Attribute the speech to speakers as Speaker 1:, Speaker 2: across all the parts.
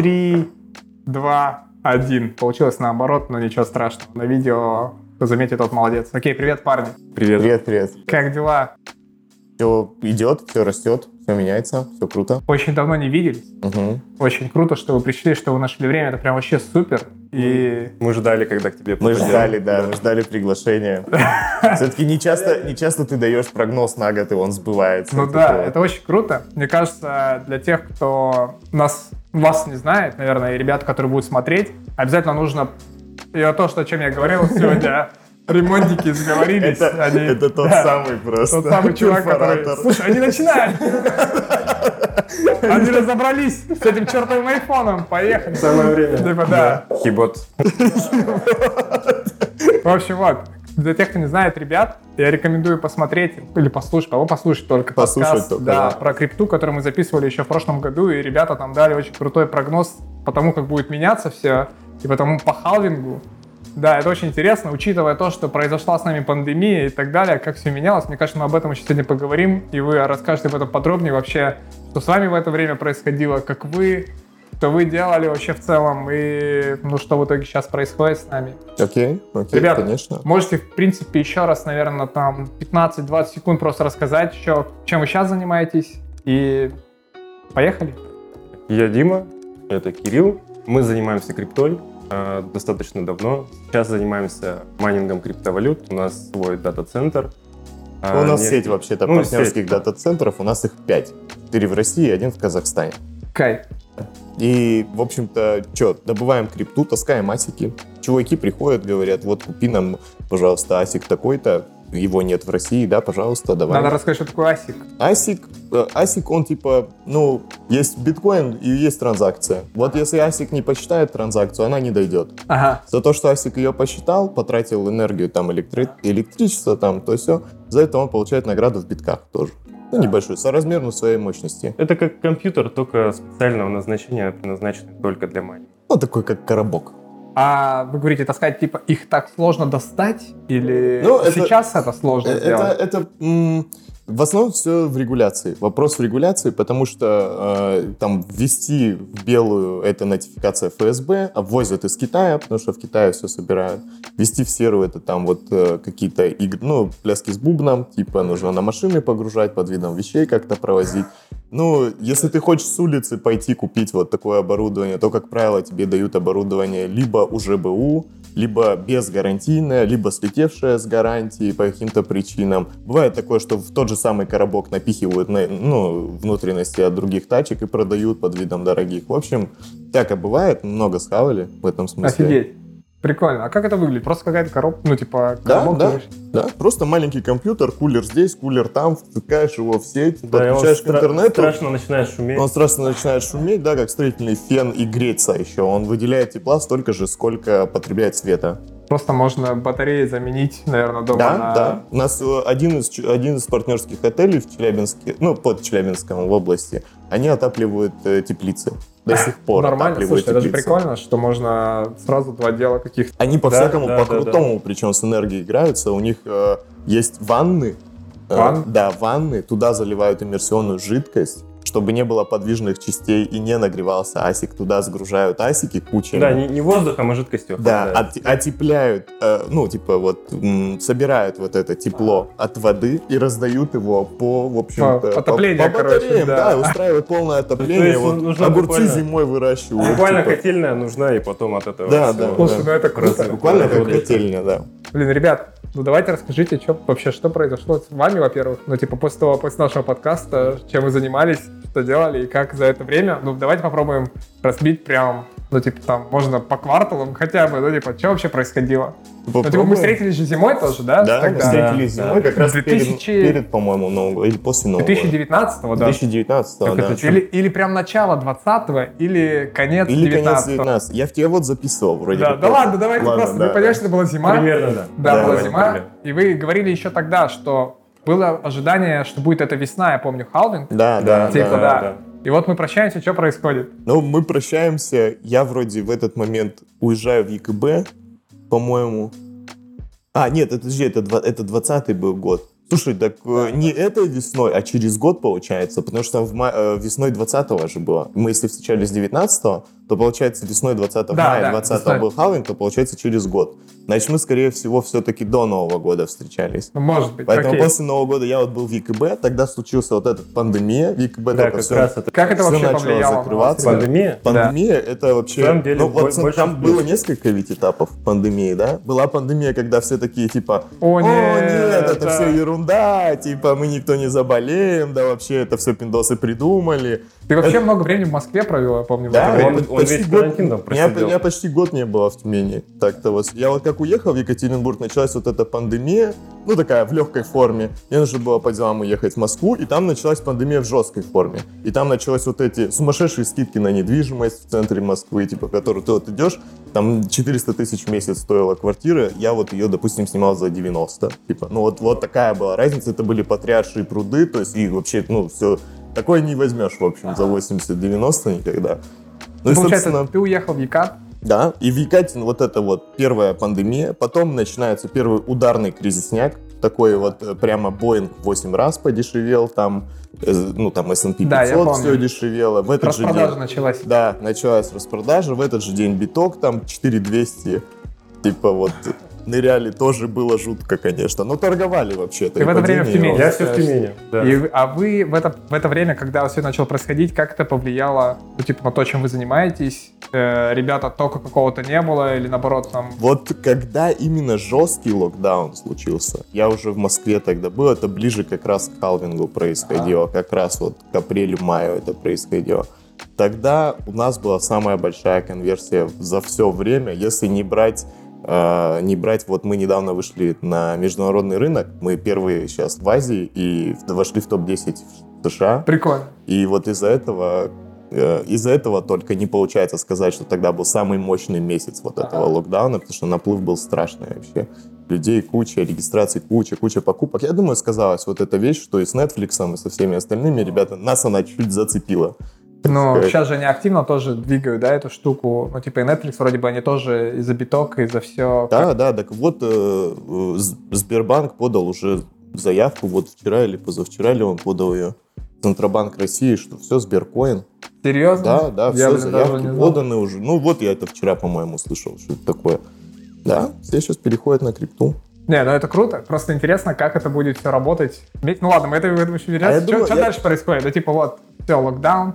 Speaker 1: Три, два, один. Получилось наоборот, но ничего страшного. На видео, кто заметит, тот молодец. Окей, привет, парни.
Speaker 2: Привет.
Speaker 3: Привет, привет.
Speaker 1: Как дела?
Speaker 3: Все идет, все растет, все меняется, все круто.
Speaker 1: Очень давно не виделись.
Speaker 3: Угу.
Speaker 1: Очень круто, что вы пришли, что вы нашли время. Это прям вообще супер. И
Speaker 2: Мы ждали, когда к тебе
Speaker 3: Мы ждали, да, мы ждали приглашения. Все-таки не часто, не часто ты даешь прогноз на год, и он сбывается.
Speaker 1: Ну да,
Speaker 3: такое.
Speaker 1: это очень круто. Мне кажется, для тех, кто нас, вас не знает, наверное, и ребят, которые будут смотреть, обязательно нужно... И то, что, о чем я говорил сегодня, ремонтники сговорились.
Speaker 3: Это,
Speaker 1: они-
Speaker 3: это тот
Speaker 1: да,
Speaker 3: самый просто.
Speaker 1: Тот самый чувак, который... Слушай, они начинают! Они разобрались с этим чертовым айфоном. Поехали.
Speaker 2: Самое время.
Speaker 1: Типа, да.
Speaker 2: Хибот.
Speaker 1: В общем, вот. Для тех, кто не знает, ребят, я рекомендую посмотреть или послушать, кого послушать только
Speaker 3: Послушать
Speaker 1: подкаст,
Speaker 3: только,
Speaker 1: да,
Speaker 3: да.
Speaker 1: про крипту, который мы записывали еще в прошлом году, и ребята там дали очень крутой прогноз по тому, как будет меняться все, и по тому по халвингу. Да, это очень интересно, учитывая то, что произошла с нами пандемия и так далее, как все менялось. Мне кажется, мы об этом еще сегодня поговорим, и вы расскажете об этом подробнее вообще, что с вами в это время происходило, как вы, что вы делали вообще в целом, и ну что в итоге сейчас происходит с нами.
Speaker 3: Окей, окей,
Speaker 1: Ребята,
Speaker 3: конечно.
Speaker 1: Можете, в принципе, еще раз, наверное, там 15-20 секунд просто рассказать, еще, чем вы сейчас занимаетесь, и поехали.
Speaker 2: Я Дима, это Кирилл. Мы занимаемся криптой достаточно давно. Сейчас занимаемся майнингом криптовалют. У нас свой дата-центр. А,
Speaker 3: у нас
Speaker 2: не-
Speaker 3: сеть вообще-то
Speaker 2: ну,
Speaker 3: партнерских дата-центров, у нас их пять. Четыре в России и один в Казахстане.
Speaker 1: Кайф.
Speaker 3: И, в общем-то, что, добываем крипту, таскаем асики. Чуваки приходят, говорят, вот купи нам, пожалуйста, асик такой-то. Его нет в России, да, пожалуйста, давай.
Speaker 1: Надо рассказать, что такое ASIC.
Speaker 3: Асик, э, асик, он типа, ну, есть биткоин и есть транзакция. Вот если асик не посчитает транзакцию, она не дойдет.
Speaker 1: Ага.
Speaker 3: За то, что асик ее посчитал, потратил энергию, там, электри- электричество, там, то все, за это он получает награду в битках тоже. Ну, небольшую, соразмерно своей мощности.
Speaker 2: Это как компьютер, только специального назначения, предназначенный только для майнинга.
Speaker 3: Ну, такой, как коробок.
Speaker 1: А вы говорите, таскать, типа, их так сложно достать? Или
Speaker 3: Ну, это-
Speaker 1: сейчас это сложно
Speaker 3: Это,
Speaker 1: сделать?
Speaker 3: это м, в основном все в регуляции. Вопрос в регуляции, потому что э, там ввести в белую это нотификация ФСБ, обвозят из Китая, потому что в Китае все собирают. Ввести в серую это там вот э, какие-то игры, ну, пляски с бубном, типа нужно на машины погружать, под видом вещей как-то провозить. Ну, если ты хочешь с улицы пойти купить вот такое оборудование, то, как правило, тебе дают оборудование либо уже БУ, либо безгарантийное, либо слетевшее с гарантии по каким-то причинам. Бывает такое, что в тот же самый коробок напихивают на- ну, внутренности от других тачек и продают под видом дорогих. В общем, всякое бывает, много схавали в этом смысле.
Speaker 1: Офигеть. Прикольно. А как это выглядит? Просто какая-то коробка, ну, типа,
Speaker 3: Да,
Speaker 1: коробок?
Speaker 3: да,
Speaker 1: говоришь?
Speaker 3: да. Просто маленький компьютер, кулер здесь, кулер там, втыкаешь его в сеть,
Speaker 2: Да,
Speaker 3: подключаешь к интернету.
Speaker 2: страшно начинает шуметь.
Speaker 3: Он страшно начинает шуметь, да, как строительный фен и греться еще. Он выделяет тепла столько же, сколько потребляет света.
Speaker 1: Просто можно батареи заменить, наверное, дома
Speaker 3: Да,
Speaker 1: на...
Speaker 3: да. У нас э, один из, один из партнерских отелей в Челябинске, ну, под Челябинском в области, они отапливают э, теплицы. До сих пор
Speaker 1: Нормально, слушай, это же
Speaker 3: теплицы.
Speaker 1: прикольно, что можно сразу два дела каких-то.
Speaker 3: Они по-всякому,
Speaker 2: Да, да, да,
Speaker 3: по-крутому, причем с энергией играются. У них э, есть ванны. э,
Speaker 1: Ванны?
Speaker 3: да, ванны. Туда заливают иммерсионную жидкость, чтобы не было подвижных частей и не нагревался асик. Туда сгружают асики кучами.
Speaker 2: Да, не, не воздухом, а жидкостью.
Speaker 3: Да,
Speaker 2: охлаждают.
Speaker 3: от- отепляют, э, ну, типа, вот, м, собирают вот это тепло от воды и раздают его по, в общем
Speaker 1: По- отопление,
Speaker 3: по,
Speaker 1: короче,
Speaker 3: батареям,
Speaker 1: да.
Speaker 3: да. устраивают полное
Speaker 2: То
Speaker 3: отопление.
Speaker 2: есть
Speaker 3: Вот
Speaker 2: нужно
Speaker 3: огурцы
Speaker 2: буквально-
Speaker 3: зимой выращивают.
Speaker 2: Буквально
Speaker 3: типа.
Speaker 2: котельная нужна, и потом от этого
Speaker 3: Да,
Speaker 2: всего.
Speaker 3: да.
Speaker 1: Слушай, ну это круто.
Speaker 3: Буквально как котельня, да.
Speaker 1: Блин, ребят, ну давайте расскажите, что вообще, что произошло с вами, во-первых, ну типа после того, после нашего подкаста, чем вы занимались, что делали и как за это время. Ну давайте попробуем разбить прям, ну типа там, можно по кварталам хотя бы, ну типа, что вообще происходило? Ну типа мы
Speaker 3: Попробуем.
Speaker 1: встретились же зимой тоже, да?
Speaker 3: Да, мы
Speaker 1: Тогда?
Speaker 3: встретились
Speaker 2: Да,
Speaker 3: зимой,
Speaker 2: да.
Speaker 3: как раз перед,
Speaker 1: 2000
Speaker 3: перед, по-моему, Нового или после Нового года.
Speaker 1: 2019 да?
Speaker 3: 2019
Speaker 1: Как
Speaker 3: да.
Speaker 1: это? Или, или прям начало 20-го, или конец
Speaker 3: Или конец
Speaker 1: 19
Speaker 3: 19 Я в тебя вот записывал вроде
Speaker 1: Да, да ладно, давайте
Speaker 3: Ладно,
Speaker 1: просто,
Speaker 3: да, да.
Speaker 1: что это была зима.
Speaker 2: Примерно, да.
Speaker 1: Да,
Speaker 3: Да,
Speaker 1: была зима.
Speaker 2: Примерно.
Speaker 1: И вы говорили еще тогда, что было ожидание, что будет эта весна, я помню, халвинг.
Speaker 3: Да, да,
Speaker 1: Типа,
Speaker 3: да.
Speaker 1: да.
Speaker 2: да.
Speaker 1: И вот мы прощаемся, что происходит?
Speaker 3: Ну, мы прощаемся. Я вроде в этот момент уезжаю в ЕКБ, по-моему. А, нет, это же это, это 20-й был год. Слушай, так э, не этой весной, а через год получается, потому что в ма- э, весной 20-го же было. Мы если встречались 19-го, то получается весной 20
Speaker 1: Да,
Speaker 3: мая
Speaker 1: да,
Speaker 3: 20
Speaker 1: весной.
Speaker 3: был халвинг, то получается через год. Значит, мы, скорее всего, все-таки до Нового года встречались.
Speaker 1: Ну, может быть,
Speaker 3: Поэтому
Speaker 1: окей.
Speaker 3: после Нового года я вот был в ЕКБ, тогда случился вот эта пандемия, в ЕКБ
Speaker 2: Да,
Speaker 3: только
Speaker 2: как
Speaker 3: всё-
Speaker 2: раз это
Speaker 1: Как это
Speaker 3: всё
Speaker 1: вообще
Speaker 3: начало закрываться.
Speaker 2: пандемия.
Speaker 3: Пандемия это вообще...
Speaker 2: На самом деле,
Speaker 3: ну, вот
Speaker 2: больше
Speaker 3: там было несколько ведь этапов пандемии, да? Была пандемия, когда все такие типа,
Speaker 1: О,
Speaker 3: о,
Speaker 1: нет,
Speaker 3: нет, это
Speaker 1: да.
Speaker 3: все ерунда, типа мы никто не заболеем, да вообще это все пиндосы придумали.
Speaker 1: Ты вообще много времени в Москве провел, я помню.
Speaker 3: Да,
Speaker 1: это
Speaker 2: он- он
Speaker 3: почти
Speaker 2: весь
Speaker 3: год-
Speaker 2: карантин там
Speaker 3: меня,
Speaker 2: просидел.
Speaker 3: меня почти год не было в Тюмени. Так-то вот. Я вот как уехал в Екатеринбург, началась вот эта пандемия, ну такая в легкой форме. Мне нужно было по делам уехать в Москву, и там началась пандемия в жесткой форме. И там началось вот эти сумасшедшие скидки на недвижимость в центре Москвы, типа, в которую ты вот идешь, там 400 тысяч в месяц стоила квартира, я вот ее, допустим, снимал за 90. Типа, ну вот, вот такая была разница, это были потрясшие пруды, то есть и вообще, ну, все, такое не возьмешь, в общем, за 80-90 никогда. Ну и,
Speaker 1: Получается, ты уехал в Екат,
Speaker 3: да, и в Екатин вот это вот первая пандемия, потом начинается первый ударный кризисняк, такой вот э, прямо Боинг 8 раз подешевел, там, э, ну там S&P 500
Speaker 1: Да,
Speaker 3: все дешевело. В этот же
Speaker 1: распродажа
Speaker 3: день,
Speaker 1: началась.
Speaker 3: да, началась распродажа, в этот же день биток там 4200, типа вот ныряли, тоже было жутко, конечно, но торговали вообще.
Speaker 1: Ты в это время в Тюмени?
Speaker 2: Я все в Тюмени. да.
Speaker 1: И, а вы в это, в это время, когда все начало происходить, как это повлияло ну, типа, на то, чем вы занимаетесь? Э, ребята, тока какого-то не было или наоборот там...
Speaker 3: Вот когда именно жесткий локдаун случился, я уже в Москве тогда был, это ближе как раз к халвингу происходило, как раз вот к апрелю-маю это происходило. Тогда у нас была самая большая конверсия за все время, если не брать не брать, вот мы недавно вышли на международный рынок, мы первые сейчас в Азии и вошли в топ-10 в США,
Speaker 1: Прикольно.
Speaker 3: и вот из-за этого э, из-за этого только не получается сказать, что тогда был самый мощный месяц вот этого локдауна, потому что наплыв был страшный вообще. Людей куча, регистраций куча, куча покупок. Я думаю, сказалась вот эта вещь, что и с Netflix, и со всеми остальными, ребята, нас она чуть зацепила.
Speaker 1: Но
Speaker 3: сказать.
Speaker 1: сейчас же они активно тоже двигают, да, эту штуку. Ну, типа и Netflix вроде бы они тоже из-за биток, из-за все.
Speaker 3: Да, да, так вот э, э, Сбербанк подал уже заявку, вот вчера или позавчера ли он подал ее, Центробанк России, что все, Сберкоин,
Speaker 1: Серьезно?
Speaker 3: Да, да,
Speaker 1: Я,
Speaker 3: все,
Speaker 1: блин,
Speaker 3: заявки поданы уже. Ну, вот я это вчера, по-моему, слышал, что это такое. Да, все сейчас переходят на крипту.
Speaker 1: Не, ну это круто. Просто интересно, как это будет все работать. Ну ладно, мы это еще
Speaker 3: А я
Speaker 1: Что
Speaker 3: думаю, я-
Speaker 1: дальше происходит? Да типа вот, все, локдаун.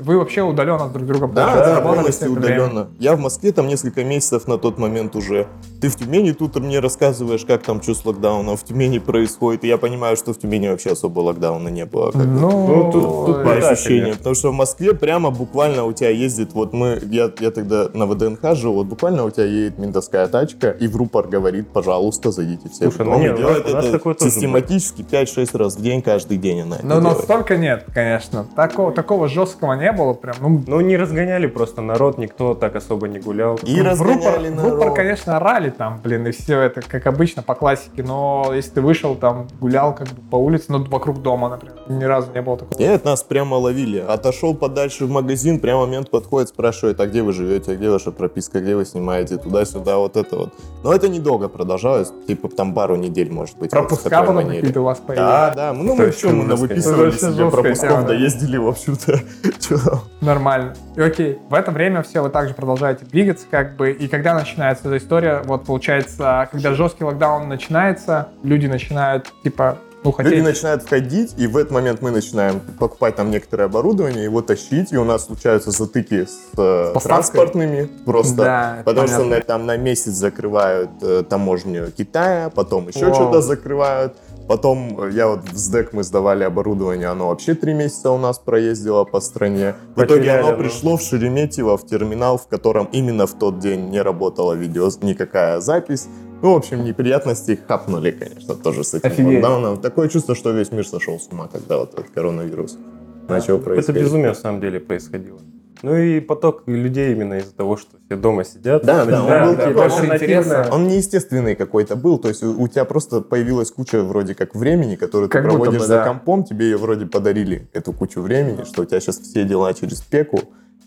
Speaker 1: Вы вообще удаленно друг с другом
Speaker 3: Да, да, полностью
Speaker 1: это время?
Speaker 3: удаленно. Я в Москве там несколько месяцев на тот момент уже. Ты в Тюмени тут мне рассказываешь, как там что с локдауном в Тюмени происходит. И я понимаю, что в Тюмени вообще особо локдауна не было. как.
Speaker 1: Ну,
Speaker 2: Ну, тут- тут
Speaker 3: по ощущениям. Потому что в Москве прямо буквально у тебя ездит, вот мы, я, я тогда на ВДНХ жил, вот буквально у тебя едет ментовская тачка, и в рупор говорит, пожалуйста, зайдите все
Speaker 2: Слушай,
Speaker 3: в
Speaker 2: ну
Speaker 3: дом.
Speaker 2: не,
Speaker 3: и
Speaker 2: у нас-
Speaker 3: делает
Speaker 2: у нас
Speaker 3: это
Speaker 2: такое
Speaker 3: систематически 5-6 раз в день, каждый день она
Speaker 1: Ну,
Speaker 3: делает.
Speaker 1: настолько нет, конечно. Такого, такого жесткого не было прям. Ну,
Speaker 2: Ну, не разгоняли просто народ, никто так особо не гулял.
Speaker 3: И
Speaker 1: рупор,
Speaker 3: разгоняли
Speaker 1: в
Speaker 3: народ.
Speaker 1: рупор, конечно, орали там, блин, и все это, как обычно, по классике. Но если ты вышел там, гулял как бы по улице, ну, вокруг дома, например, ни разу не было такого.
Speaker 3: Нет, нас прямо ловили. Отошел подальше в магазин, прямо мент подходит, спрашивает, а где вы живете, а где ваша прописка, где вы снимаете, туда-сюда, вот это вот. Но это недолго продолжалось, типа там пару недель, может быть.
Speaker 1: Пропуска потом какие-то у вас появились.
Speaker 3: Да, да, ну мы что, мы навыписывали себе пропусков,
Speaker 1: жесткая
Speaker 3: да
Speaker 1: тема, да.
Speaker 3: ездили, в общем-то. Там.
Speaker 1: Нормально. И окей, в это время все, вы также продолжаете двигаться, как бы, и когда начинается эта история, вот получается, когда жесткий локдаун начинается, люди начинают, типа, ну,
Speaker 3: Люди
Speaker 1: хотеть...
Speaker 3: начинают входить, и в этот момент мы начинаем покупать там некоторое оборудование, его тащить, и у нас случаются затыки с э,
Speaker 1: поставкой?
Speaker 3: транспортными просто.
Speaker 1: Да,
Speaker 3: Потому что
Speaker 1: понятно.
Speaker 3: на, там на месяц закрывают э, таможню Китая, потом еще что-то закрывают. Потом э, я вот в СДЭК мы сдавали оборудование, оно вообще три месяца у нас проездило по стране. В итоге
Speaker 2: Потеряли,
Speaker 3: оно
Speaker 2: ну.
Speaker 3: пришло в Шереметьево, в терминал, в котором именно в тот день не работала видео, никакая запись. Ну, в общем, неприятности хапнули, конечно, тоже с этим
Speaker 1: Офигеть.
Speaker 3: локдауном. Такое чувство, что весь мир сошел с ума, когда вот этот коронавирус начал
Speaker 2: Это
Speaker 3: происходить.
Speaker 2: безумие на самом деле происходило. Ну и поток людей именно из-за того, что все дома сидят.
Speaker 3: Да, да, он
Speaker 2: Да,
Speaker 3: был
Speaker 2: да, больше
Speaker 1: очень
Speaker 2: интересно.
Speaker 3: Он неестественный какой-то был, то есть у, у тебя просто появилась куча вроде как времени, которую
Speaker 1: Как
Speaker 3: ты проводишь
Speaker 1: бы,
Speaker 3: за
Speaker 1: да.
Speaker 3: компом, тебе ее вроде подарили, эту кучу времени, что у тебя сейчас все дела через пеку,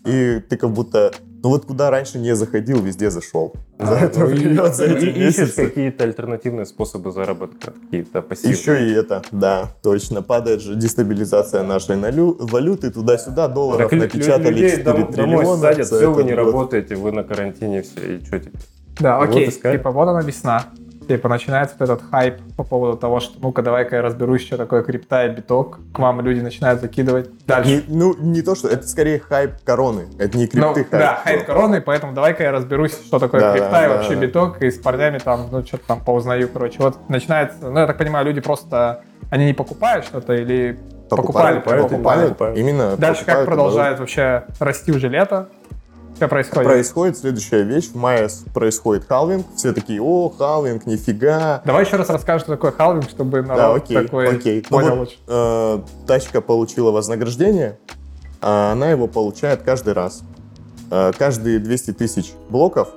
Speaker 3: и ты как будто, ну вот куда раньше не заходил, везде зашел. За
Speaker 2: А,
Speaker 3: это
Speaker 2: ну,
Speaker 3: за эти
Speaker 2: и ищешь
Speaker 3: месяцы.
Speaker 2: какие-то альтернативные способы заработка, какие-то пассивные.
Speaker 3: Еще и это, да, точно. Падает же дестабилизация нашей налю- валюты, туда-сюда, долларов
Speaker 2: Так
Speaker 3: напечатали
Speaker 2: людей
Speaker 3: 4
Speaker 2: дом- домой
Speaker 3: триллиона.
Speaker 2: садят, все, вы не
Speaker 3: год.
Speaker 2: работаете, вы на карантине все, и что теперь?
Speaker 1: Да,
Speaker 2: Вот
Speaker 1: окей.
Speaker 2: искать.
Speaker 1: Типа вот она весна. Типа начинается вот этот хайп по поводу того, что ну-ка давай-ка я разберусь, что такое крипта и биток. К вам люди начинают закидывать. Дальше.
Speaker 3: Не- ну, не то, что это скорее хайп короны. Это не
Speaker 1: Ну,
Speaker 3: крипты хайп.
Speaker 1: да, хайп короны, поэтому давай-ка я разберусь, что такое
Speaker 3: Да,
Speaker 1: крипта
Speaker 3: да,
Speaker 1: и вообще
Speaker 3: да.
Speaker 1: биток, и с парнями там, ну, что-то там поузнаю, короче. Вот начинается, ну, я так понимаю, люди просто, они не покупают что-то или покупали,
Speaker 3: покупают,
Speaker 1: покупали.
Speaker 2: покупают.
Speaker 3: Именно
Speaker 1: Дальше как
Speaker 3: покупают,
Speaker 1: продолжает вообще расти уже лето? Что происходит?
Speaker 3: Происходит следующая вещь. В мае происходит халвинг. Все такие, о, халвинг, нифига.
Speaker 1: Давай еще раз расскажешь, что такое халвинг, чтобы народ
Speaker 3: Да, окей,
Speaker 1: такой
Speaker 3: окей. Ну
Speaker 1: понял
Speaker 3: вот,
Speaker 1: лучше.
Speaker 3: э, тачка получила вознаграждение, а она его получает каждый раз. Э, каждые 200 тысяч блоков,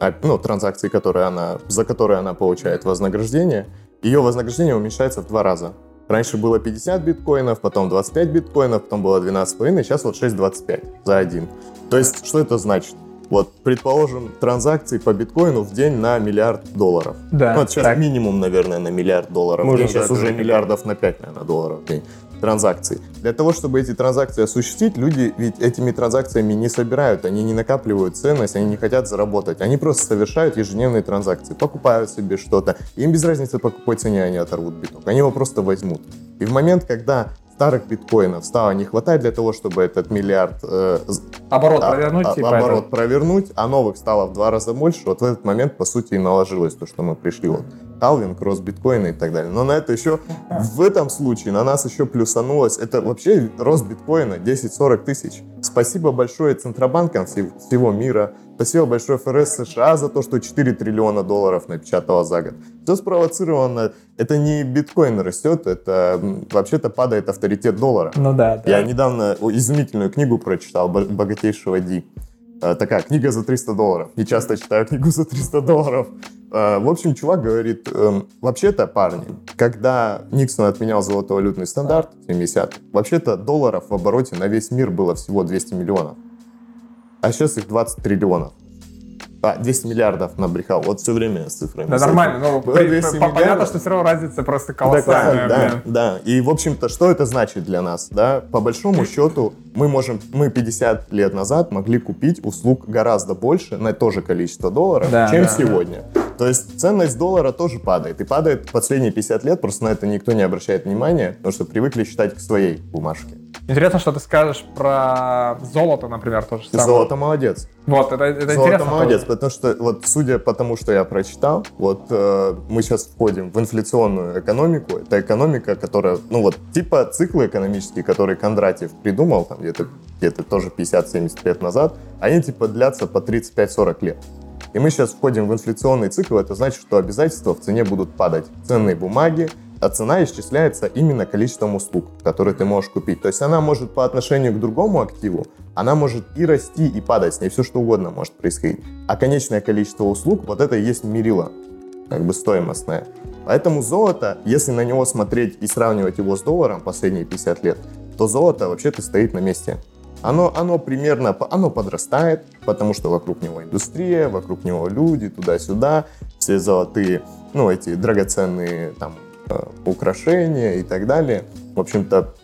Speaker 3: а, ну, транзакций, которые она, за которые она получает вознаграждение, ее вознаграждение уменьшается в два раза. Раньше было 50 биткоинов, потом 25 биткоинов, потом было 12,5, сейчас вот 6,25 за один. То есть, что это значит? Вот, предположим, транзакции по биткоину в день на миллиард долларов.
Speaker 1: Да,
Speaker 3: Ну, вот сейчас
Speaker 1: так.
Speaker 3: минимум, наверное, на миллиард долларов. день. сейчас уже
Speaker 2: это
Speaker 3: миллиардов на 5, наверное, долларов в день транзакций. Для того, чтобы эти транзакции осуществить, люди ведь этими транзакциями не собирают, они не накапливают ценность, они не хотят заработать. Они просто совершают ежедневные транзакции, покупают себе что-то. Им без разницы, по какой цене они оторвут биток. Они его просто возьмут. И в момент, когда старых биткоинов стало не хватать для того, чтобы этот миллиард э,
Speaker 1: Оборот
Speaker 3: а-
Speaker 1: провернуть,
Speaker 3: а-
Speaker 1: типа,
Speaker 3: оборот
Speaker 1: это-
Speaker 3: провернуть, а новых стало в два раза больше, вот в этот момент, по сути, и наложилось то, что мы пришли. Вот халвинг, рост биткоина и так далее. Но на это еще, в этом случае, на нас еще плюсанулось, это вообще рост биткоина 10-40 тысяч. Спасибо большое Центробанкам всего мира, спасибо большое ФРС США за то, что 4 триллиона долларов напечатала за год. Все спровоцировано, это не биткоин растет, это вообще-то падает авторитет доллара.
Speaker 1: Ну да, да.
Speaker 3: Я недавно изумительную книгу прочитал «Бо- «Богатейшего Ди». Э, Такая книга за 300 долларов. Не часто читаю книгу за 300 долларов. Э, В общем, чувак говорит, эм, вообще-то, парни, когда Никсон отменял золотовалютный стандарт в 70-х, вообще-то долларов в обороте на весь мир было всего 200 миллионов. А сейчас их 20 триллионов. А, 200 миллиардов набрехал. Вот все время с цифрами.
Speaker 1: Да нормально, но
Speaker 3: Было
Speaker 1: при-
Speaker 3: 200
Speaker 1: по- понятно, что все равно разница просто
Speaker 3: Да,
Speaker 1: колоссальная.
Speaker 3: да,
Speaker 1: блин.
Speaker 3: да. И, в общем-то, что это значит для нас? Да? По большому счету, мы можем, мы 50 лет назад могли купить услуг гораздо больше на то же количество долларов,
Speaker 1: Да,
Speaker 3: чем
Speaker 1: да.
Speaker 3: сегодня. То есть ценность доллара тоже падает. И падает последние 50 лет, просто на это никто не обращает внимания, потому что привыкли считать к своей бумажке.
Speaker 1: Интересно, что ты скажешь про золото, например, тоже самое.
Speaker 3: Золото молодец.
Speaker 1: Вот, это, это
Speaker 3: Золото
Speaker 1: интересно.
Speaker 3: молодец,
Speaker 1: тоже.
Speaker 3: потому что вот судя по тому, что я прочитал, вот э, мы сейчас входим в инфляционную экономику. Это экономика, которая, ну вот типа циклы экономические, которые Кондратьев придумал там где-то где-то тоже 50-70 лет назад, они типа длятся по 35-40 лет. И мы сейчас входим в инфляционный цикл, это значит, что обязательства в цене будут падать. Ценные бумаги, а цена исчисляется именно количеством услуг, которые ты можешь купить. То есть она может по отношению к другому активу, она может и расти, и падать, с ней все что угодно может происходить. А конечное количество услуг, вот это и есть мерило, как бы стоимостное. Поэтому золото, если на него смотреть и сравнивать его с долларом последние 50 лет, то золото вообще-то стоит на месте. Оно, оно примерно, оно подрастает, потому что вокруг него индустрия, вокруг него люди, туда-сюда, все золотые, ну, эти драгоценные там э, украшения и так далее. В общем-то,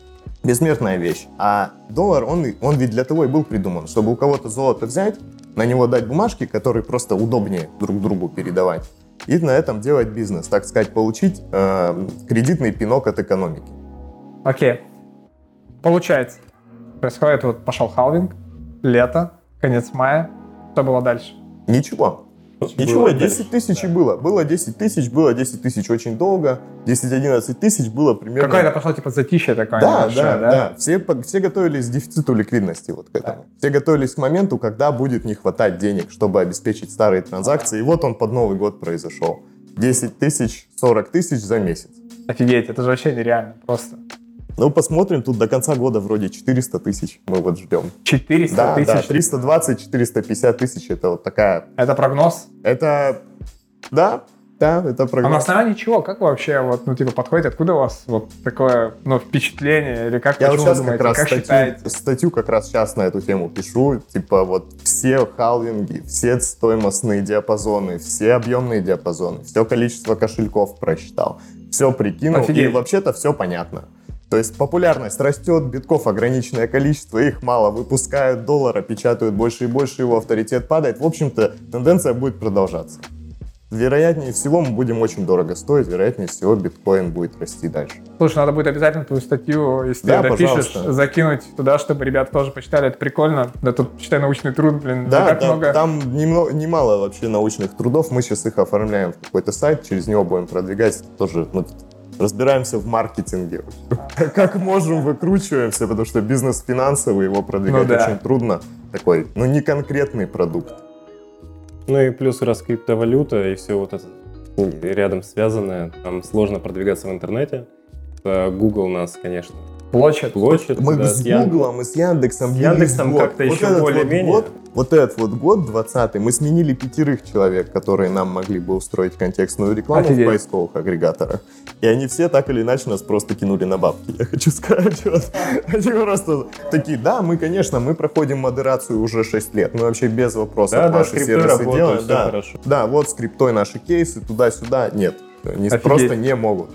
Speaker 3: бессмертная вещь. А доллар, он, он ведь для того и был придуман, чтобы у кого-то золото взять, на него дать бумажки, которые просто удобнее друг другу передавать, и на этом делать бизнес, так сказать, получить э, кредитный пинок от экономики.
Speaker 1: Окей. Получается, происходит вот пошел халвинг, лето, конец мая. Что было дальше?
Speaker 3: Ничего. Ничего,
Speaker 2: Было
Speaker 3: 10 тысяч и было. Было 10 тысяч, было 10 тысяч очень долго. 10-11 тысяч было примерно...
Speaker 1: Какое-то пошло типа затишье такое
Speaker 3: Да,
Speaker 1: небольшое,
Speaker 3: да, да, Все, по- все готовились к дефициту ликвидности вот к этому. Все готовились к моменту, когда будет не хватать денег, чтобы обеспечить старые транзакции. И вот он под Новый год произошел. 10 тысяч, 40 тысяч за месяц.
Speaker 1: Офигеть, это же вообще нереально просто.
Speaker 3: Ну, посмотрим, тут до конца года вроде 400 тысяч мы вот ждем.
Speaker 1: 400
Speaker 3: Да, да,
Speaker 1: тысяч.
Speaker 3: 320-450 тысяч, это вот такая...
Speaker 1: Это прогноз?
Speaker 3: Это, да, Да, это
Speaker 1: А на
Speaker 3: прогноз.
Speaker 1: основании чего? Как вы вообще вот, ну, типа, подходите? Откуда у вас вот такое, ну, впечатление? Или как,
Speaker 3: Я вот сейчас как
Speaker 1: думаете?
Speaker 3: раз
Speaker 1: как
Speaker 3: статью,
Speaker 1: считаете?
Speaker 3: статью как раз сейчас на эту тему пишу. Типа вот все халвинги, все стоимостные диапазоны, все объемные диапазоны, все количество кошельков просчитал, все прикинул,
Speaker 1: Офигеть.
Speaker 3: и вообще-то все понятно. То есть популярность растет, битков ограниченное количество, их мало, выпускают доллара, печатают больше и больше, его авторитет падает. В общем-то, тенденция будет продолжаться. Вероятнее всего, мы будем очень дорого стоить, вероятнее всего, биткоин будет расти дальше.
Speaker 1: Слушай, надо будет обязательно твою статью, если
Speaker 3: Да,
Speaker 1: ты допишешь,
Speaker 3: пожалуйста.
Speaker 1: закинуть туда, чтобы ребята тоже почитали. Это прикольно. Да тут, читай научный труд, блин,
Speaker 3: Да,
Speaker 1: так
Speaker 3: да,
Speaker 1: много.
Speaker 3: там немного, немало вообще научных трудов. Мы сейчас их оформляем в какой-то сайт, через него будем продвигать. Тоже ну, разбираемся в маркетинге. Как можем, выкручиваемся, потому что бизнес финансовый, его продвигать
Speaker 1: Ну да.
Speaker 3: очень трудно. Такой, ну, не конкретный продукт.
Speaker 2: Ну и плюс раз криптовалюта и все вот это ну, рядом связанное, там сложно продвигаться в интернете. Э, Google нас, конечно,
Speaker 1: Площадь.
Speaker 2: плачет.
Speaker 3: Мы
Speaker 2: да,
Speaker 3: с Гуглом и с Яндексом
Speaker 2: С Яндексом как-то еще
Speaker 3: этот
Speaker 2: более-менее.
Speaker 3: Вот, вот этот вот год, 20 мы сменили пятерых человек, которые нам могли бы устроить контекстную рекламу
Speaker 1: Офигеть.
Speaker 3: в поисковых агрегаторах. И они все так или иначе нас просто кинули на бабки. Я хочу сказать, вот. Они просто такие, да, мы, конечно, мы проходим модерацию уже 6 лет. Мы вообще без вопросов
Speaker 2: Да, да,
Speaker 3: наши
Speaker 2: скрипты
Speaker 3: сервисы
Speaker 2: работают,
Speaker 3: делаем. Да,
Speaker 2: хорошо.
Speaker 3: да, вот скриптой наши кейсы, туда-сюда. Нет, они
Speaker 1: Офигеть.
Speaker 3: просто не могут.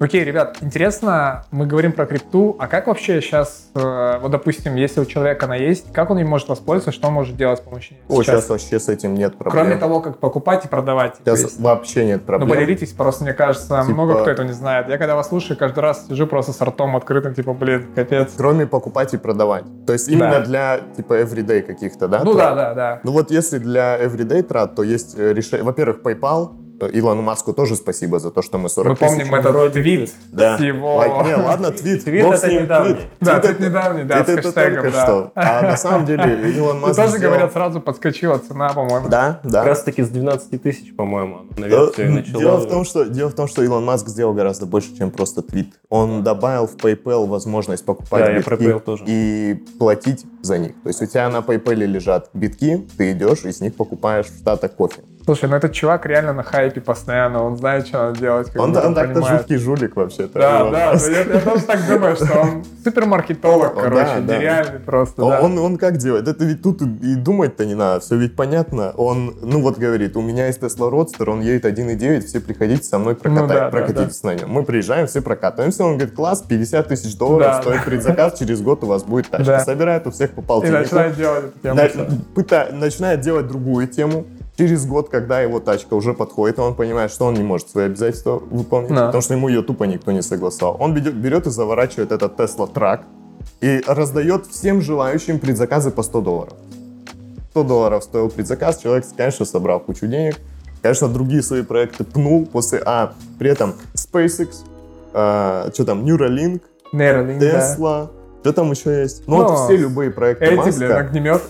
Speaker 1: Окей, ребят, интересно, мы говорим про крипту, а как вообще сейчас, э, вот допустим, если у человека она есть, как он им может воспользоваться, что он может делать с помощью нее
Speaker 3: О, сейчас вообще с этим нет проблем.
Speaker 1: Кроме того, как покупать и продавать.
Speaker 3: Сейчас
Speaker 1: есть-
Speaker 3: вообще нет
Speaker 1: Ну,
Speaker 3: проблем.
Speaker 1: поделитесь, просто мне кажется,
Speaker 3: Типа-
Speaker 1: много кто это не знает. Я когда вас слушаю, каждый раз сижу просто с ртом открытым, типа, блин, капец.
Speaker 3: Кроме покупать и продавать. То есть именно
Speaker 1: Да.
Speaker 3: для типа everyday каких-то, да?
Speaker 1: Ну
Speaker 3: трат?
Speaker 1: да, да, да.
Speaker 3: Ну вот если для everyday трат, то есть э, решение. Во-первых, PayPal. Э, Илону Маску тоже спасибо за то, что мы 40
Speaker 1: Мы помним
Speaker 3: тысяч-
Speaker 1: этот твит
Speaker 3: Да.
Speaker 1: с его...
Speaker 3: Лайк- Не, ладно, твит.
Speaker 2: Твит
Speaker 3: бог
Speaker 2: это недавний.
Speaker 3: твит.
Speaker 1: Да,
Speaker 3: Твит
Speaker 1: твит недавний, да,
Speaker 3: это
Speaker 1: с хэштегом,
Speaker 3: только
Speaker 1: да.
Speaker 3: что. А на самом деле Илон Маск
Speaker 1: тоже,
Speaker 3: сделал-
Speaker 1: говорят, сразу подскочила цена, по-моему.
Speaker 3: Да, да.
Speaker 2: Как раз таки с 12 тысяч, по-моему, наверное, все и начало.
Speaker 3: Дело в, том, что, дело в том, что Илон Маск сделал гораздо больше, чем просто твит. Он добавил в PayPal возможность покупать
Speaker 2: Да, я
Speaker 3: битки
Speaker 2: про PayPal тоже.
Speaker 3: и платить за них. То есть у тебя на PayPal лежат битки, ты идешь и с них покупаешь в Штатах кофе.
Speaker 1: Слушай, ну этот чувак реально на хайпе постоянно, он знает, что надо делать,
Speaker 3: Он,
Speaker 1: бы,
Speaker 3: он так-то жуткий жулик вообще-то.
Speaker 1: Да,
Speaker 3: Илон
Speaker 1: да, я, я тоже так думаю, что он супермаркетолог, короче,
Speaker 3: да, да.
Speaker 1: нереальный просто,
Speaker 3: Он,
Speaker 1: да.
Speaker 3: он, он как делает? Это ведь тут и и думать-то не надо, все ведь понятно. Он, ну вот говорит, у меня есть Tesla Roadster, он едет 1.9, все приходите со мной прокатай-
Speaker 1: Ну да, да,
Speaker 3: прокатитесь на нем. Мы приезжаем, все прокатываемся, он говорит, класс, 50 тысяч долларов
Speaker 1: Да,
Speaker 3: стоит предзаказ, через год у вас будет тачка.
Speaker 1: Да.
Speaker 3: Собирает у всех по
Speaker 1: И
Speaker 3: полтиннику.
Speaker 1: начинает делать эту тему.
Speaker 3: На- пыта- начинает делать другую тему. Через год, когда его тачка уже подходит, он понимает, что он не может свои обязательства выполнить,
Speaker 1: Да.
Speaker 3: потому что ему ее тупо никто не согласовал. Он берет, и заворачивает этот Tesla трак и раздает всем желающим предзаказы по 100 долларов. 100 долларов стоил предзаказ, человек, конечно, собрал кучу денег, конечно, другие свои проекты пнул после, а при этом SpaceX, а, что там, Neuralink,
Speaker 1: Нейролинк, да.
Speaker 3: Tesla, что там еще есть? Ну,
Speaker 1: Ну,
Speaker 3: вот все любые проекты
Speaker 1: Эти,
Speaker 3: Маска.
Speaker 1: блин, огнемет.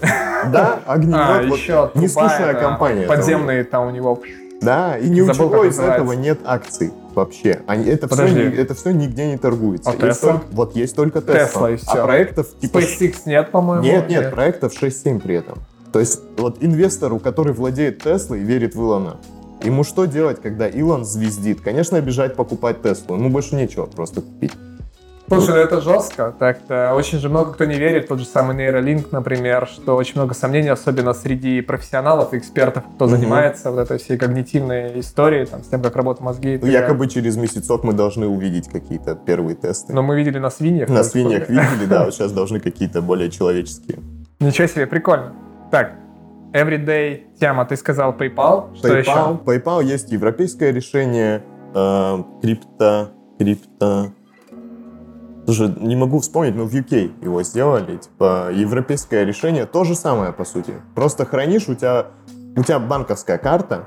Speaker 3: Да, огнемет.
Speaker 1: А,
Speaker 3: вот
Speaker 1: еще
Speaker 3: не скучная компания.
Speaker 1: Подземные там у него.
Speaker 3: Да, и ни у чего из этого нет акций вообще. Они, это, все, это все нигде не торгуется.
Speaker 1: А
Speaker 3: Есть
Speaker 1: Tesla?
Speaker 3: только- вот есть только Tesla.
Speaker 1: Tesla и
Speaker 3: А проектов типа...
Speaker 1: SpaceX нет, по-моему.
Speaker 3: Нет, нет, проектов 6-7 при этом. То есть вот инвестору, который владеет Теслой и верит в Илона, ему что делать, когда Илон звездит? Конечно, бежать покупать Теслу. Ему больше нечего просто купить.
Speaker 1: Слушай, ну это жестко. Так-то очень же много кто не верит. Тот же самый нейролинк, например, что очень много сомнений, особенно среди профессионалов, экспертов, кто
Speaker 3: Мгм.
Speaker 1: занимается вот этой всей когнитивной историей, там, с тем, как работают мозги.
Speaker 3: Ну, якобы через месяцок мы должны увидеть какие-то первые тесты.
Speaker 1: Но мы видели на свиньях.
Speaker 3: На свиньях видели, да, вот сейчас должны какие-то более человеческие.
Speaker 1: Ничего себе, прикольно. Так, everyday тема, ты сказал PayPal. Что еще?
Speaker 3: PayPal, PayPal есть европейское решение, э, крипто, крипто... Слушай, не могу вспомнить, но в UK его сделали. Типа, европейское решение то же самое, по сути. Просто хранишь, у тебя, у тебя банковская карта,